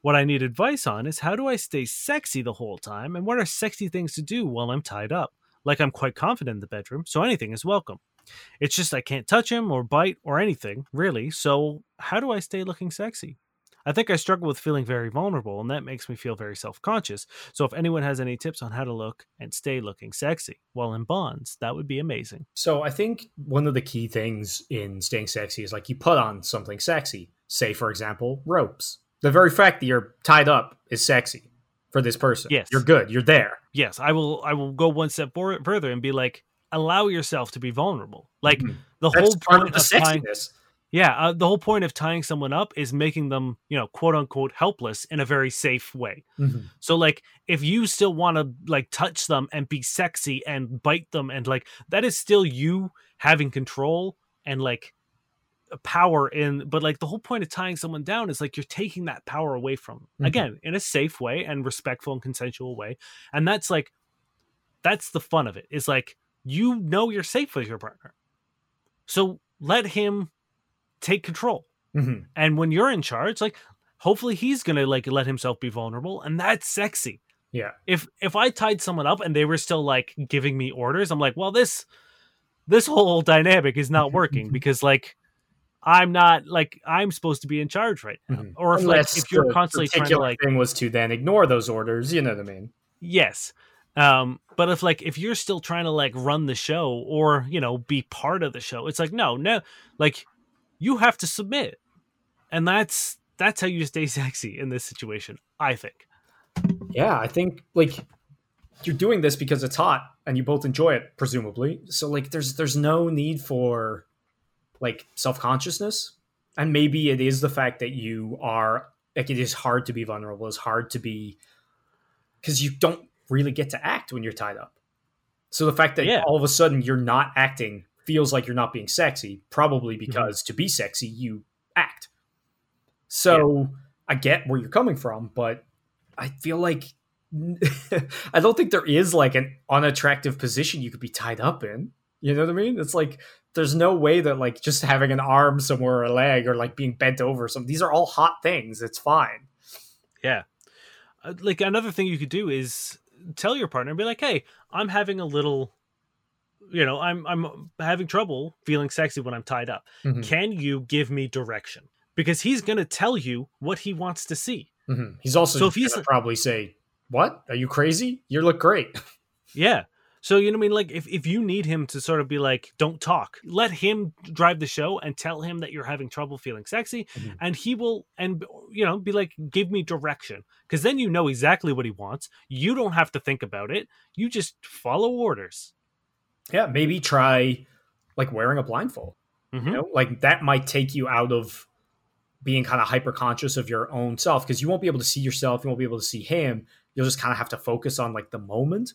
What I need advice on is how do I stay sexy the whole time and what are sexy things to do while I'm tied up? Like I'm quite confident in the bedroom, so anything is welcome. It's just I can't touch him or bite or anything, really, so how do I stay looking sexy? I think I struggle with feeling very vulnerable, and that makes me feel very self conscious. So, if anyone has any tips on how to look and stay looking sexy while in bonds, that would be amazing. So, I think one of the key things in staying sexy is like you put on something sexy. Say, for example, ropes the very fact that you're tied up is sexy for this person. Yes, you're good. You're there. Yes, I will. I will go one step for, further and be like, allow yourself to be vulnerable. Like mm-hmm. the That's whole point of, of tying, yeah, uh, the whole point of tying someone up is making them, you know, quote unquote, helpless in a very safe way. Mm-hmm. So, like, if you still want to like touch them and be sexy and bite them and like that is still you having control and like power in but like the whole point of tying someone down is like you're taking that power away from them mm-hmm. again in a safe way and respectful and consensual way and that's like that's the fun of it is like you know you're safe with your partner so let him take control mm-hmm. and when you're in charge like hopefully he's gonna like let himself be vulnerable and that's sexy yeah if if i tied someone up and they were still like giving me orders i'm like well this this whole dynamic is not working because like I'm not like I'm supposed to be in charge right now. Mm-hmm. Or if Unless like if you're constantly trying to like thing was to then ignore those orders, you know what I mean? Yes. Um, but if like if you're still trying to like run the show or you know be part of the show, it's like no, no, like you have to submit, and that's that's how you stay sexy in this situation. I think. Yeah, I think like you're doing this because it's hot and you both enjoy it, presumably. So like there's there's no need for like self-consciousness and maybe it is the fact that you are like it is hard to be vulnerable it's hard to be because you don't really get to act when you're tied up so the fact that yeah. all of a sudden you're not acting feels like you're not being sexy probably mm-hmm. because mm-hmm. to be sexy you act so yeah. i get where you're coming from but i feel like I don't think there is like an unattractive position you could be tied up in. You know what I mean? It's like there's no way that like just having an arm somewhere or a leg or like being bent over something. These are all hot things. It's fine. Yeah. Uh, like another thing you could do is tell your partner be like, "Hey, I'm having a little you know, I'm I'm having trouble feeling sexy when I'm tied up. Mm-hmm. Can you give me direction?" Because he's going to tell you what he wants to see. Mm-hmm. He's also so if he's probably say, "What? Are you crazy? You look great." Yeah. So you know what I mean? Like if, if you need him to sort of be like, don't talk, let him drive the show and tell him that you're having trouble feeling sexy, mm-hmm. and he will and you know be like, give me direction, because then you know exactly what he wants. You don't have to think about it. You just follow orders. Yeah, maybe try like wearing a blindfold. Mm-hmm. You know, like that might take you out of being kind of hyper conscious of your own self because you won't be able to see yourself. You won't be able to see him. You'll just kind of have to focus on like the moment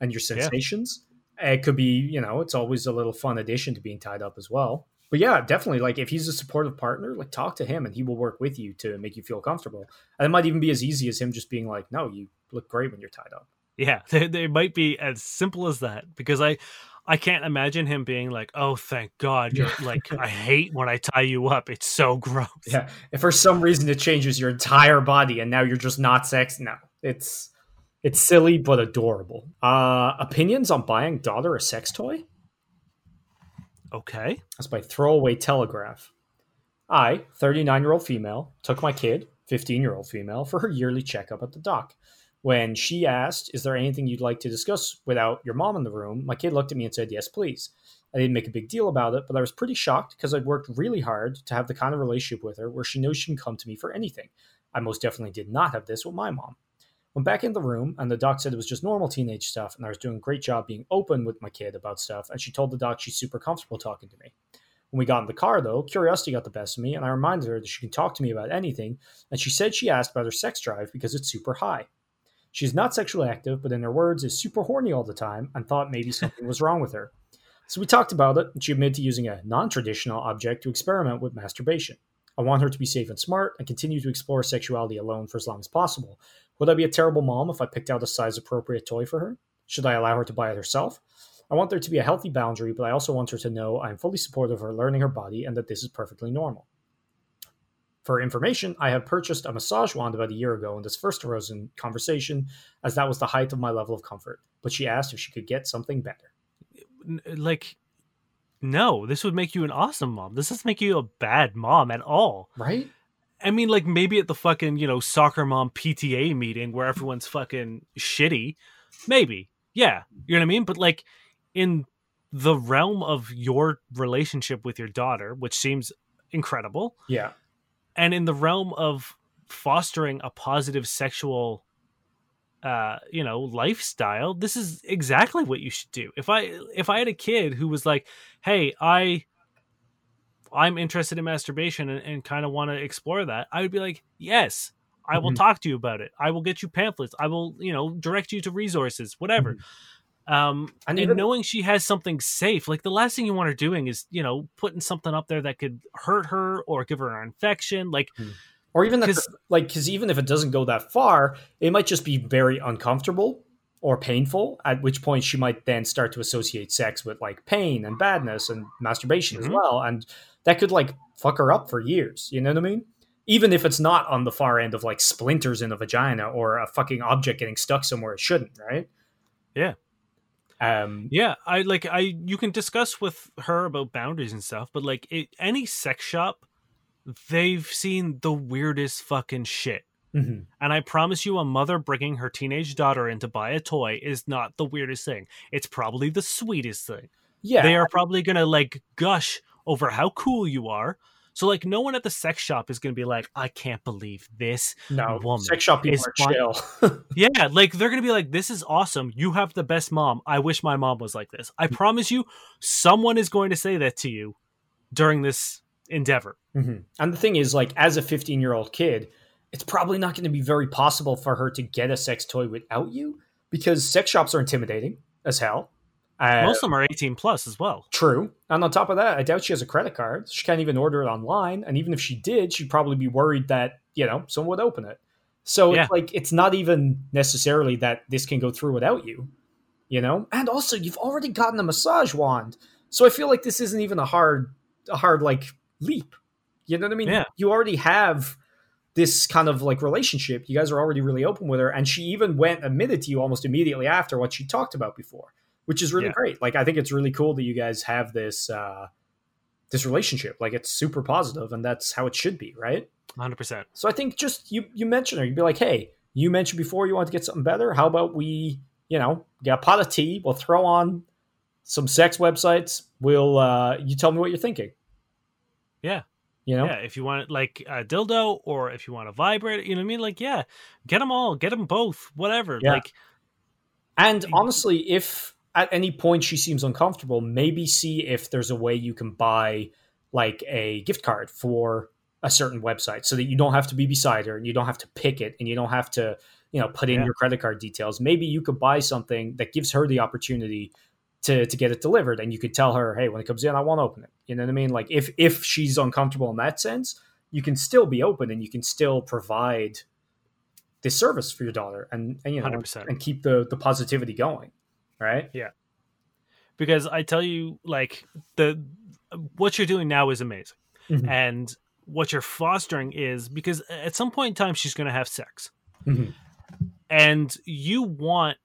and your sensations. Yeah. It could be, you know, it's always a little fun addition to being tied up as well. But yeah, definitely. Like if he's a supportive partner, like talk to him and he will work with you to make you feel comfortable. And it might even be as easy as him just being like, "No, you look great when you're tied up." Yeah, they, they might be as simple as that because I I can't imagine him being like, "Oh, thank God!" You're like, I hate when I tie you up. It's so gross. Yeah, if for some reason it changes your entire body and now you're just not sex, no, it's it's silly but adorable. Uh, opinions on buying daughter a sex toy? Okay. That's by Throwaway Telegraph. I, 39 year old female, took my kid, 15 year old female, for her yearly checkup at the doc. When she asked, Is there anything you'd like to discuss without your mom in the room? my kid looked at me and said, Yes, please. I didn't make a big deal about it, but I was pretty shocked because I'd worked really hard to have the kind of relationship with her where she knows she can come to me for anything. I most definitely did not have this with my mom. Went back in the room, and the doc said it was just normal teenage stuff, and I was doing a great job being open with my kid about stuff. And she told the doc she's super comfortable talking to me. When we got in the car, though, curiosity got the best of me, and I reminded her that she can talk to me about anything. And she said she asked about her sex drive because it's super high. She's not sexually active, but in her words, is super horny all the time, and thought maybe something was wrong with her. So we talked about it, and she admitted to using a non traditional object to experiment with masturbation. I want her to be safe and smart and continue to explore sexuality alone for as long as possible, would I be a terrible mom if I picked out a size appropriate toy for her? Should I allow her to buy it herself? I want there to be a healthy boundary, but I also want her to know I'm fully supportive of her learning her body and that this is perfectly normal. For information, I have purchased a massage wand about a year ago, and this first arose in conversation as that was the height of my level of comfort. But she asked if she could get something better. Uh, like, no, this would make you an awesome mom. This doesn't make you a bad mom at all. Right? I mean, like maybe at the fucking you know soccer mom PTA meeting where everyone's fucking shitty, maybe, yeah, you know what I mean. But like in the realm of your relationship with your daughter, which seems incredible, yeah, and in the realm of fostering a positive sexual uh you know lifestyle this is exactly what you should do if i if i had a kid who was like hey i I'm interested in masturbation and, and kind of want to explore that, I would be like, yes, I will mm-hmm. talk to you about it. I will get you pamphlets. I will, you know, direct you to resources, whatever. Mm-hmm. Um, and, and even, knowing she has something safe, like the last thing you want her doing is, you know, putting something up there that could hurt her or give her an infection, like, mm-hmm. or even that, like, because even if it doesn't go that far, it might just be very uncomfortable or painful. At which point she might then start to associate sex with like pain and badness and masturbation mm-hmm. as well, and that could like fuck her up for years. You know what I mean? Even if it's not on the far end of like splinters in the vagina or a fucking object getting stuck somewhere it shouldn't, right? Yeah. Um, yeah, I like I you can discuss with her about boundaries and stuff, but like it, any sex shop, they've seen the weirdest fucking shit. Mm-hmm. And I promise you, a mother bringing her teenage daughter in to buy a toy is not the weirdest thing. It's probably the sweetest thing. Yeah, they are probably gonna like gush over how cool you are. So like no one at the sex shop is gonna be like, I can't believe this no, woman. Sex shop people are chill. yeah, like they're gonna be like, This is awesome. You have the best mom. I wish my mom was like this. I promise you, someone is going to say that to you during this endeavor. Mm-hmm. And the thing is, like, as a 15 year old kid, it's probably not going to be very possible for her to get a sex toy without you because sex shops are intimidating as hell. Uh, Most of them are 18 plus as well. True. And on top of that, I doubt she has a credit card. She can't even order it online. And even if she did, she'd probably be worried that, you know, someone would open it. So yeah. it's like it's not even necessarily that this can go through without you, you know. And also, you've already gotten a massage wand, so I feel like this isn't even a hard, a hard like leap. You know what I mean? Yeah. You already have this kind of like relationship. You guys are already really open with her, and she even went admitted to you almost immediately after what she talked about before, which is really yeah. great. Like I think it's really cool that you guys have this uh this relationship. Like it's super positive, and that's how it should be, right? Hundred percent. So I think just you you mention her, you'd be like, hey, you mentioned before you want to get something better. How about we, you know, get a pot of tea. We'll throw on some sex websites. We'll uh you tell me what you're thinking. Yeah. You know? Yeah, if you want like a dildo or if you want to vibrate, you know what I mean? Like, yeah, get them all, get them both, whatever. Yeah. Like, and honestly, if at any point she seems uncomfortable, maybe see if there's a way you can buy like a gift card for a certain website so that you don't have to be beside her and you don't have to pick it and you don't have to, you know, put in yeah. your credit card details. Maybe you could buy something that gives her the opportunity to to get it delivered and you could tell her, "Hey, when it comes in, I want to open it." You know what I mean? Like if if she's uncomfortable in that sense, you can still be open and you can still provide this service for your daughter and, and you know 100%. and keep the the positivity going right? Yeah. Because I tell you, like the what you're doing now is amazing, mm-hmm. and what you're fostering is because at some point in time she's going to have sex, mm-hmm. and you want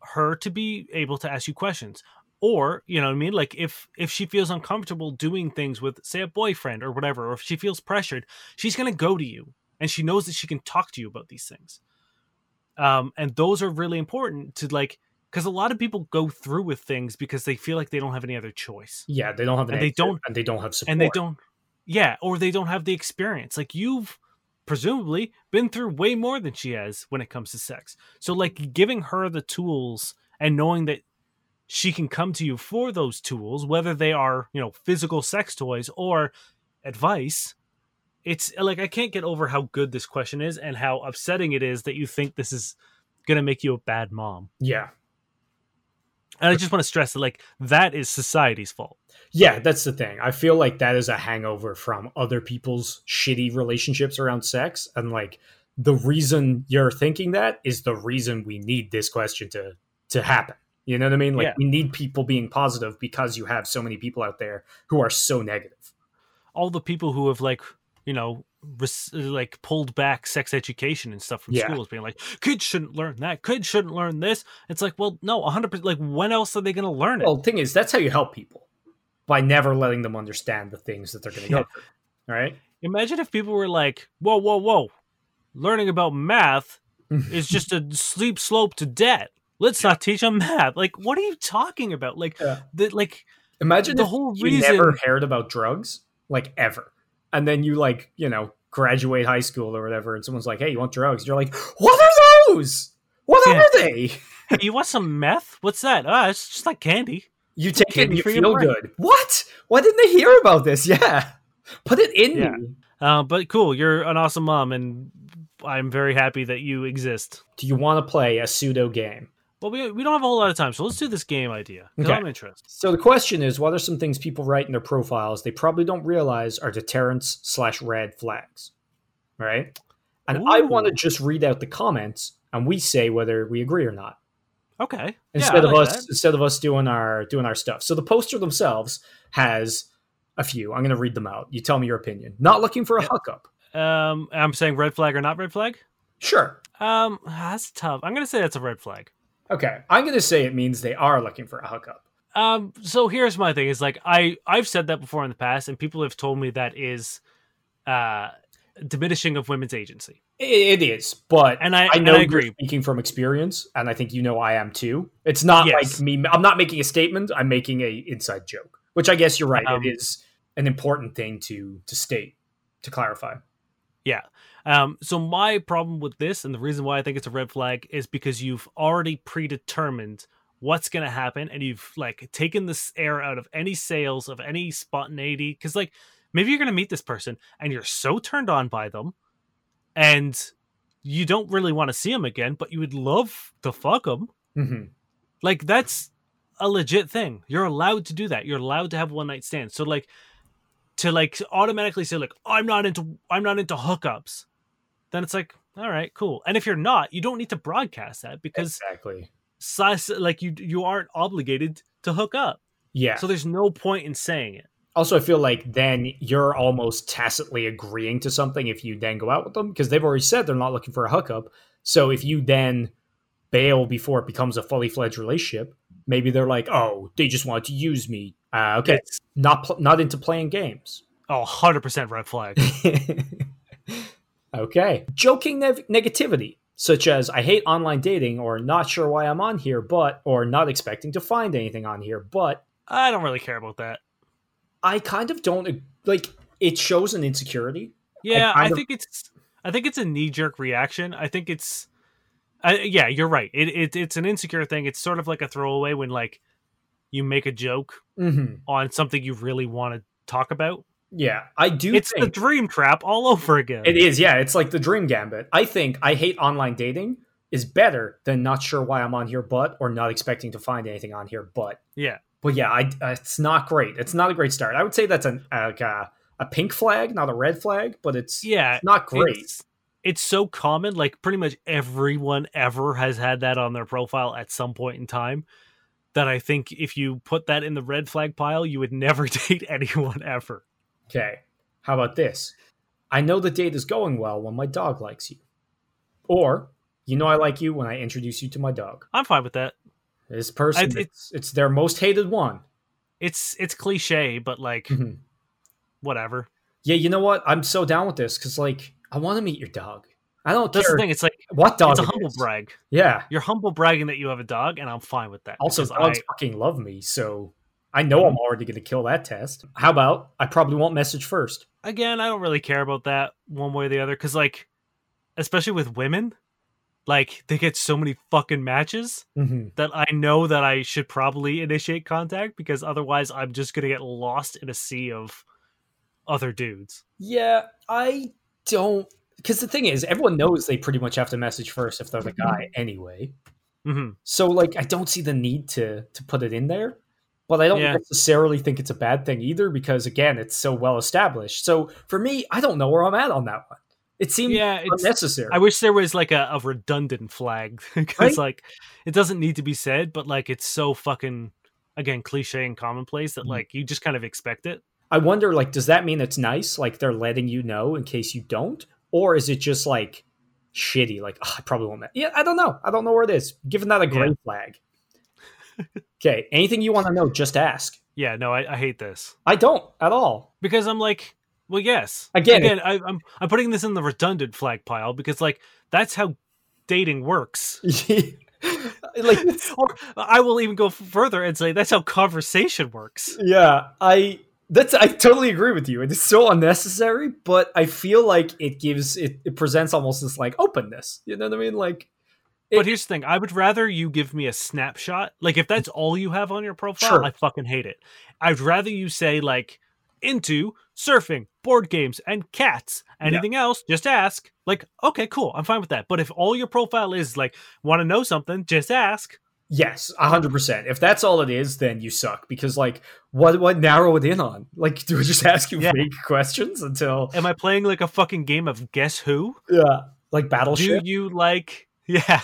her to be able to ask you questions or you know what i mean like if if she feels uncomfortable doing things with say a boyfriend or whatever or if she feels pressured she's going to go to you and she knows that she can talk to you about these things um and those are really important to like because a lot of people go through with things because they feel like they don't have any other choice. Yeah, they don't have an and they don't and they don't have support. And they don't yeah, or they don't have the experience. Like you've presumably been through way more than she has when it comes to sex. So like giving her the tools and knowing that she can come to you for those tools, whether they are, you know, physical sex toys or advice, it's like I can't get over how good this question is and how upsetting it is that you think this is going to make you a bad mom. Yeah. And I just want to stress that like that is society's fault. Yeah, that's the thing. I feel like that is a hangover from other people's shitty relationships around sex and like the reason you're thinking that is the reason we need this question to to happen. You know what I mean? Like yeah. we need people being positive because you have so many people out there who are so negative. All the people who have like, you know, like pulled back sex education and stuff from yeah. schools, being like, kids shouldn't learn that, kids shouldn't learn this. It's like, well, no, 100%. Like, when else are they going to learn it? Well, the thing is, that's how you help people by never letting them understand the things that they're going to yeah. go through. Right? Imagine if people were like, whoa, whoa, whoa, learning about math is just a sleep slope to debt. Let's not teach them math. Like, what are you talking about? Like, yeah. the, like, imagine the whole you reason never heard about drugs, like ever and then you like you know graduate high school or whatever, and someone's like, "Hey, you want drugs?" You're like, "What are those? What yeah. are they?" hey, you want some meth? What's that? Ah, it's just like candy. You take candy it and you feel good. What? Why didn't they hear about this? Yeah, put it in yeah. me. Uh, but cool, you're an awesome mom, and I'm very happy that you exist. Do you want to play a pseudo game? Well, we, we don't have a whole lot of time, so let's do this game idea. Okay. I'm interested. So the question is, what are some things people write in their profiles they probably don't realize are deterrents slash red flags? Right? And Ooh. I want to just read out the comments and we say whether we agree or not. Okay. Instead yeah, of like us that. instead of us doing our doing our stuff. So the poster themselves has a few. I'm gonna read them out. You tell me your opinion. Not looking for a hookup. Um I'm saying red flag or not red flag? Sure. Um that's tough. I'm gonna say that's a red flag. Okay, I'm going to say it means they are looking for a hookup. Um, so here's my thing: is like I I've said that before in the past, and people have told me that is uh diminishing of women's agency. It is, but and I, I know I agree. speaking from experience, and I think you know I am too. It's not yes. like me. I'm not making a statement. I'm making a inside joke, which I guess you're right. Um, it is an important thing to to state to clarify. Yeah. Um, so my problem with this, and the reason why I think it's a red flag, is because you've already predetermined what's going to happen, and you've like taken this air out of any sales of any spontaneity. Because like maybe you're going to meet this person, and you're so turned on by them, and you don't really want to see them again, but you would love to fuck them. Mm-hmm. Like that's a legit thing. You're allowed to do that. You're allowed to have one night stands. So like to like automatically say like I'm not into I'm not into hookups then it's like, all right, cool. And if you're not, you don't need to broadcast that because exactly, like you you aren't obligated to hook up. Yeah. So there's no point in saying it. Also, I feel like then you're almost tacitly agreeing to something if you then go out with them because they've already said they're not looking for a hookup. So if you then bail before it becomes a fully fledged relationship, maybe they're like, "Oh, they just wanted to use me." Uh, okay, not pl- not into playing games. Oh, 100% red flag. okay. Joking ne- negativity, such as I hate online dating or not sure why I'm on here, but, or not expecting to find anything on here, but. I don't really care about that. I kind of don't, like, it shows an insecurity. Yeah, I, I think of, it's. I think it's a knee jerk reaction. I think it's. Uh, yeah, you're right. It, it it's an insecure thing. It's sort of like a throwaway when like you make a joke mm-hmm. on something you really want to talk about. Yeah, I do. It's the dream trap all over again. It is. Yeah, it's like the dream gambit. I think I hate online dating is better than not sure why I'm on here, but or not expecting to find anything on here, but yeah. But yeah, I, uh, it's not great. It's not a great start. I would say that's an, like a, a pink flag, not a red flag, but it's yeah, it's not great. It's, it's so common. Like pretty much everyone ever has had that on their profile at some point in time that I think if you put that in the red flag pile, you would never date anyone ever. Okay. How about this? I know the date is going well when my dog likes you. Or, you know I like you when I introduce you to my dog. I'm fine with that. This person, I, it's, it's their most hated one. It's it's cliche, but like, mm-hmm. whatever. Yeah, you know what? I'm so down with this because like I want to meet your dog. I don't That's care. the thing. It's like what dog? It's a humble is. brag. Yeah, you're humble bragging that you have a dog, and I'm fine with that. Also, dogs I, fucking love me, so I know I'm already going to kill that test. How about I probably won't message first? Again, I don't really care about that one way or the other because, like, especially with women, like they get so many fucking matches mm-hmm. that I know that I should probably initiate contact because otherwise I'm just going to get lost in a sea of other dudes. Yeah, I don't because the thing is, everyone knows they pretty much have to message first if they're the guy anyway. Mm-hmm. So, like, I don't see the need to to put it in there, but I don't yeah. necessarily think it's a bad thing either because again, it's so well established. So for me, I don't know where I'm at on that one. It seems yeah, unnecessary. I wish there was like a, a redundant flag because right? like it doesn't need to be said, but like it's so fucking again cliche and commonplace that mm-hmm. like you just kind of expect it. I wonder, like, does that mean it's nice? Like they're letting you know in case you don't, or is it just like shitty? Like oh, I probably won't. Yeah, I don't know. I don't know where it is. Given that a gray yeah. flag. Okay, anything you want to know, just ask. Yeah, no, I, I, hate this. I don't at all because I'm like, well, yes. Again, again, I, I'm I'm putting this in the redundant flag pile because like that's how dating works. like, or I will even go further and say that's how conversation works. Yeah, I that's I totally agree with you. It is so unnecessary, but I feel like it gives it, it presents almost this like openness. You know what I mean? Like it, But here's the thing, I would rather you give me a snapshot. Like if that's all you have on your profile, sure. I fucking hate it. I'd rather you say like into surfing, board games, and cats. Anything yeah. else, just ask. Like, okay, cool. I'm fine with that. But if all your profile is like want to know something, just ask. Yes, hundred percent. If that's all it is, then you suck. Because like, what what narrow it in on? Like, do we just ask you yeah. fake questions until? Am I playing like a fucking game of Guess Who? Yeah, like Battleship. Do you like? Yeah,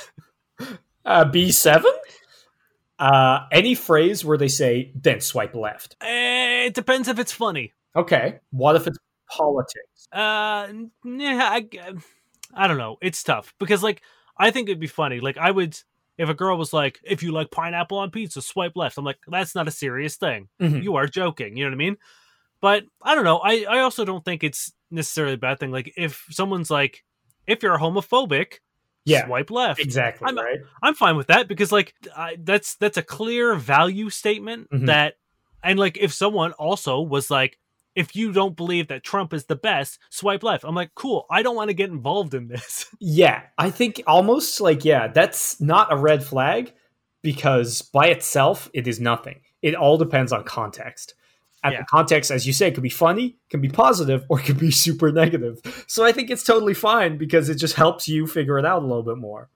uh, B seven. Uh, any phrase where they say then swipe left. Uh, it depends if it's funny. Okay. What if it's politics? Uh, yeah, I, I don't know. It's tough because like I think it'd be funny. Like I would if a girl was like, if you like pineapple on pizza, swipe left. I'm like, that's not a serious thing. Mm-hmm. You are joking. You know what I mean? But I don't know. I, I also don't think it's necessarily a bad thing. Like if someone's like, if you're homophobic, yeah, swipe left. Exactly. I'm, right. I'm fine with that because like I, that's that's a clear value statement mm-hmm. that, and like if someone also was like, if you don't believe that Trump is the best, swipe left. I'm like, cool. I don't want to get involved in this. Yeah, I think almost like yeah, that's not a red flag because by itself it is nothing. It all depends on context. And yeah. the context, as you say, it could be funny, can be positive, or can be super negative. So I think it's totally fine because it just helps you figure it out a little bit more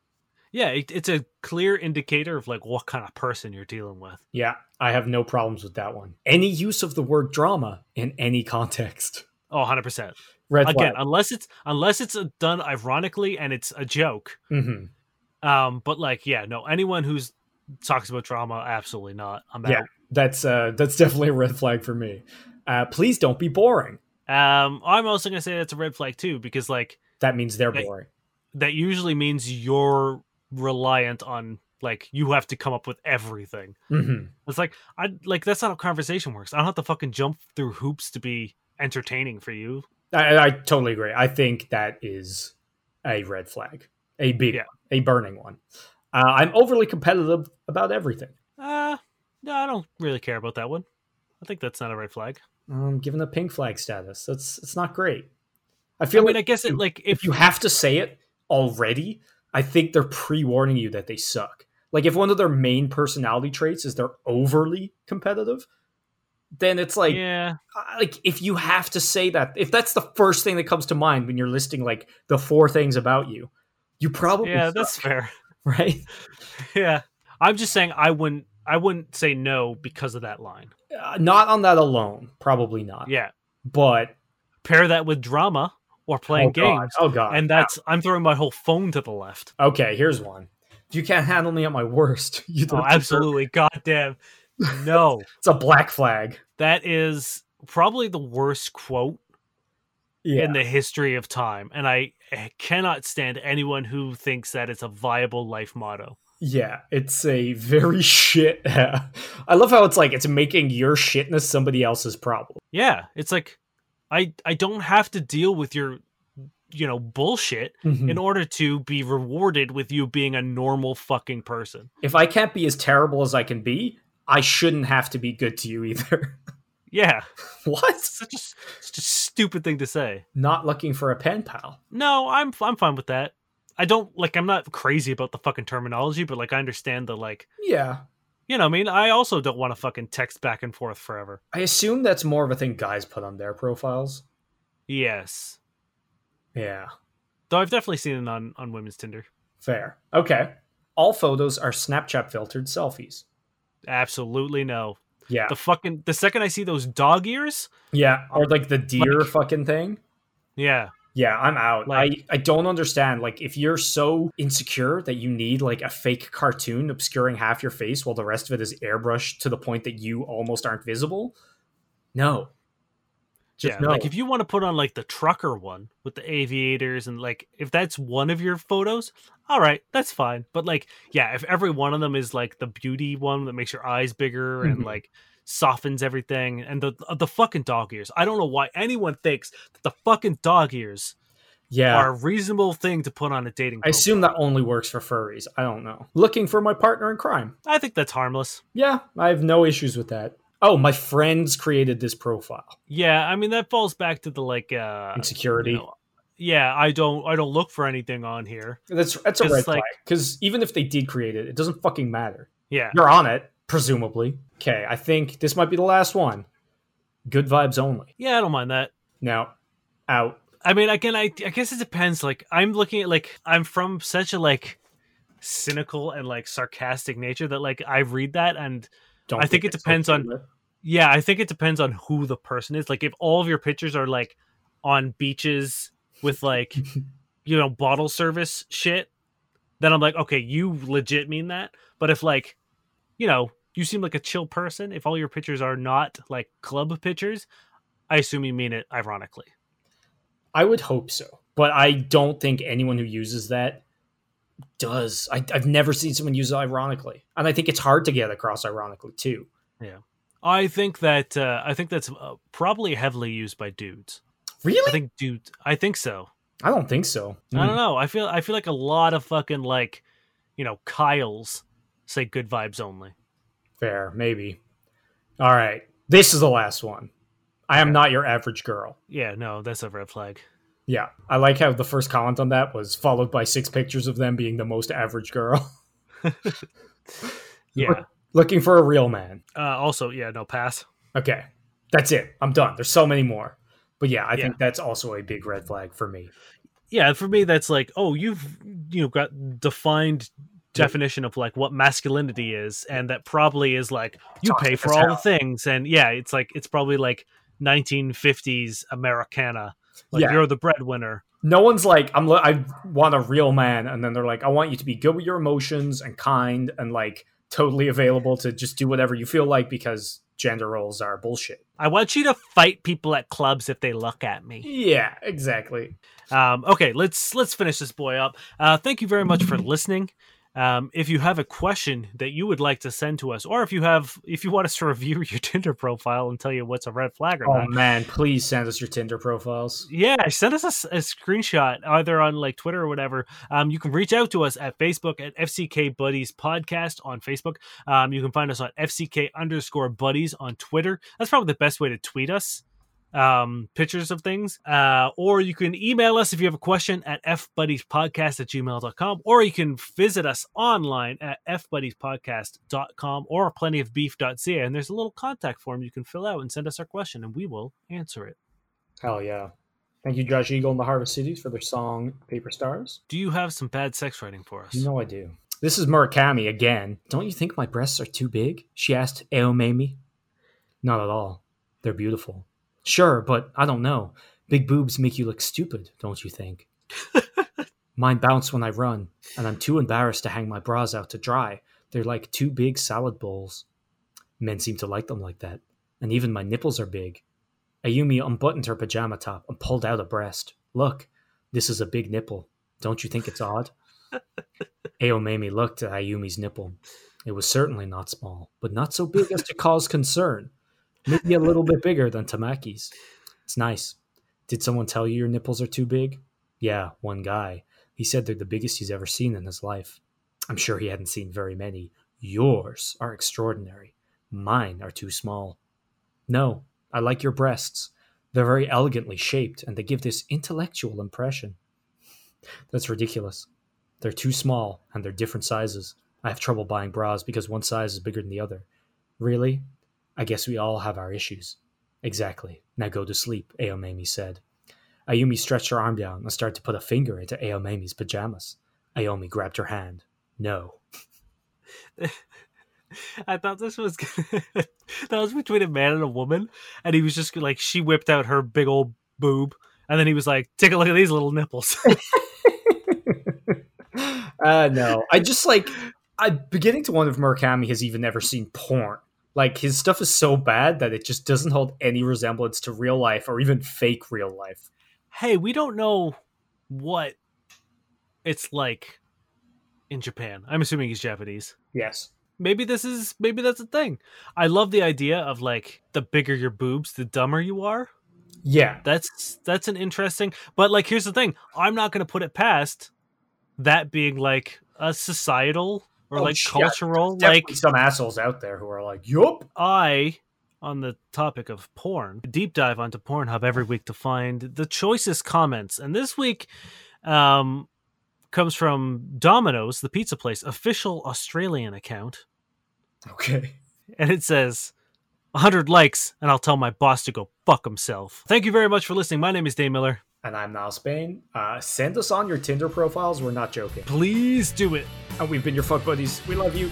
yeah, it, it's a clear indicator of like what kind of person you're dealing with. Yeah, I have no problems with that one. Any use of the word drama in any context. Oh, 100%. Red Again, flag. unless it's unless it's done ironically and it's a joke. Mm-hmm. Um, but like, yeah, no, anyone who's talks about drama, absolutely not. I'm yeah, out. That's uh, that's definitely a red flag for me. Uh, please don't be boring. Um, I'm also gonna say that's a red flag too because like that means they're that, boring. That usually means you're reliant on like you have to come up with everything. Mm-hmm. It's like I like that's not how conversation works. I don't have to fucking jump through hoops to be entertaining for you. I, I totally agree. I think that is a red flag, a big, yeah. a burning one. Uh, I'm overly competitive about everything. Uh, no, I don't really care about that one. I think that's not a red flag. Um, given the pink flag status, that's it's not great. I feel I mean, like I guess it like if, if you have to say it already, I think they're pre-warning you that they suck. Like if one of their main personality traits is they're overly competitive, then it's like yeah like if you have to say that if that's the first thing that comes to mind when you're listing like the four things about you you probably yeah suck, that's fair right yeah i'm just saying i wouldn't i wouldn't say no because of that line. Uh, not on that alone. Probably not. Yeah. But pair that with drama or playing oh games. God. oh god. And that's i'm throwing my whole phone to the left. Okay here's one. You can't handle me at my worst. You oh, absolutely. goddamn. No. It's a black flag. That is probably the worst quote yeah. in the history of time. And I cannot stand anyone who thinks that it's a viable life motto. Yeah, it's a very shit. I love how it's like it's making your shitness somebody else's problem. Yeah, it's like I I don't have to deal with your you know bullshit mm-hmm. in order to be rewarded with you being a normal fucking person. If I can't be as terrible as I can be, I shouldn't have to be good to you either. Yeah. What? Such a, such a stupid thing to say. Not looking for a pen pal. No, I'm I'm fine with that. I don't like I'm not crazy about the fucking terminology, but like I understand the like Yeah. You know, I mean, I also don't want to fucking text back and forth forever. I assume that's more of a thing guys put on their profiles. Yes. Yeah. Though I've definitely seen it on on women's Tinder. Fair. Okay. All photos are Snapchat filtered selfies. Absolutely no. Yeah. The fucking the second I see those dog ears. Yeah. Or like the deer like, fucking thing. Yeah. Yeah, I'm out. Like, I, I don't understand. Like, if you're so insecure that you need like a fake cartoon obscuring half your face while the rest of it is airbrushed to the point that you almost aren't visible, no. Just yeah, no. like if you want to put on like the trucker one with the aviators and like if that's one of your photos, all right, that's fine. But like, yeah, if every one of them is like the beauty one that makes your eyes bigger mm-hmm. and like softens everything, and the the fucking dog ears, I don't know why anyone thinks that the fucking dog ears. Yeah, are a reasonable thing to put on a dating. I assume that only works for furries. I don't know. Looking for my partner in crime. I think that's harmless. Yeah, I have no issues with that. Oh, my friends created this profile. Yeah, I mean that falls back to the like uh insecurity. You know, yeah, I don't I don't look for anything on here. That's that's a red like, flag. Because even if they did create it, it doesn't fucking matter. Yeah, you're on it, presumably. Okay, I think this might be the last one. Good vibes only. Yeah, I don't mind that. No, out. I mean, again, I I guess it depends. Like, I'm looking at like I'm from such a like cynical and like sarcastic nature that like I read that and don't I think it depends on. Yeah, I think it depends on who the person is. Like, if all of your pictures are like on beaches with like you know bottle service shit then i'm like okay you legit mean that but if like you know you seem like a chill person if all your pictures are not like club pictures i assume you mean it ironically i would hope so but i don't think anyone who uses that does I, have never seen someone use it ironically and i think it's hard to get across ironically too yeah i think that uh, i think that's uh, probably heavily used by dudes Really? I think, dude. I think so. I don't think so. Mm. I don't hmm. know. I feel I feel like a lot of fucking like, you know, Kyles say good vibes only. Fair, maybe. All right, this is the last one. I am not your average girl. Yeah, no, that's a red flag. Yeah, I like how the first comment on that was followed by six pictures of them being the most average girl. yeah, looking for a real man. Uh, also, yeah, no pass. Okay, that's it. I'm done. There's so many more. But yeah, I yeah. think that's also a big red flag for me. Yeah, for me, that's like, oh, you've you know got defined definition of like what masculinity is, and that probably is like you pay for all the things, and yeah, it's like it's probably like 1950s Americana Like yeah. you're the breadwinner. No one's like, I'm. I want a real man, and then they're like, I want you to be good with your emotions and kind and like totally available to just do whatever you feel like because gender roles are bullshit. I want you to fight people at clubs if they look at me. Yeah, exactly. Um, okay, let's let's finish this boy up. Uh, thank you very much for listening. Um, if you have a question that you would like to send to us, or if you have, if you want us to review your Tinder profile and tell you what's a red flag or oh, not, man, please send us your Tinder profiles. Yeah, send us a, a screenshot either on like Twitter or whatever. Um, you can reach out to us at Facebook at FCK Buddies Podcast on Facebook. Um, you can find us on FCK underscore Buddies on Twitter. That's probably the best way to tweet us um, pictures of things. Uh, or you can email us if you have a question at fbuddiespodcast at gmail.com. Or you can visit us online at fbuddiespodcast.com or plentyofbeef.ca. And there's a little contact form you can fill out and send us our question, and we will answer it. Hell yeah. Thank you, Josh Eagle and the Harvest Cities, for their song Paper Stars. Do you have some bad sex writing for us? No, I do. This is Murakami again. Don't you think my breasts are too big? She asked Aomame. Not at all. They're beautiful. Sure, but I don't know. Big boobs make you look stupid, don't you think? Mine bounce when I run, and I'm too embarrassed to hang my bras out to dry. They're like two big salad bowls. Men seem to like them like that, and even my nipples are big. Ayumi unbuttoned her pajama top and pulled out a breast. Look, this is a big nipple. Don't you think it's odd? Aomame looked at Ayumi's nipple. It was certainly not small, but not so big as to cause concern. Maybe a little bit bigger than Tamaki's. It's nice. Did someone tell you your nipples are too big? Yeah, one guy. He said they're the biggest he's ever seen in his life. I'm sure he hadn't seen very many. Yours are extraordinary. Mine are too small. No, I like your breasts. They're very elegantly shaped and they give this intellectual impression. That's ridiculous. They're too small and they're different sizes. I have trouble buying bras because one size is bigger than the other. Really? I guess we all have our issues. Exactly. Now go to sleep, Aomame said. Ayumi stretched her arm down and started to put a finger into Aomame's pajamas. Ayumi grabbed her hand. No. I thought this was that was between a man and a woman, and he was just like she whipped out her big old boob, and then he was like, "Take a look at these little nipples." uh no, I just like I'm beginning to wonder if Murakami has even ever seen porn. Like his stuff is so bad that it just doesn't hold any resemblance to real life or even fake real life. Hey, we don't know what it's like in Japan. I'm assuming he's Japanese. Yes. Maybe this is maybe that's a thing. I love the idea of like the bigger your boobs, the dumber you are. Yeah. That's that's an interesting but like here's the thing. I'm not gonna put it past that being like a societal or oh, like cultural like some assholes out there who are like yup. I on the topic of porn deep dive onto pornhub every week to find the choicest comments. And this week um comes from domino's the pizza place official australian account. Okay. And it says 100 likes and i'll tell my boss to go fuck himself. Thank you very much for listening. My name is dave miller and I'm Niall Spain. Uh, send us on your Tinder profiles. We're not joking. Please do it. And we've been your fuck buddies. We love you.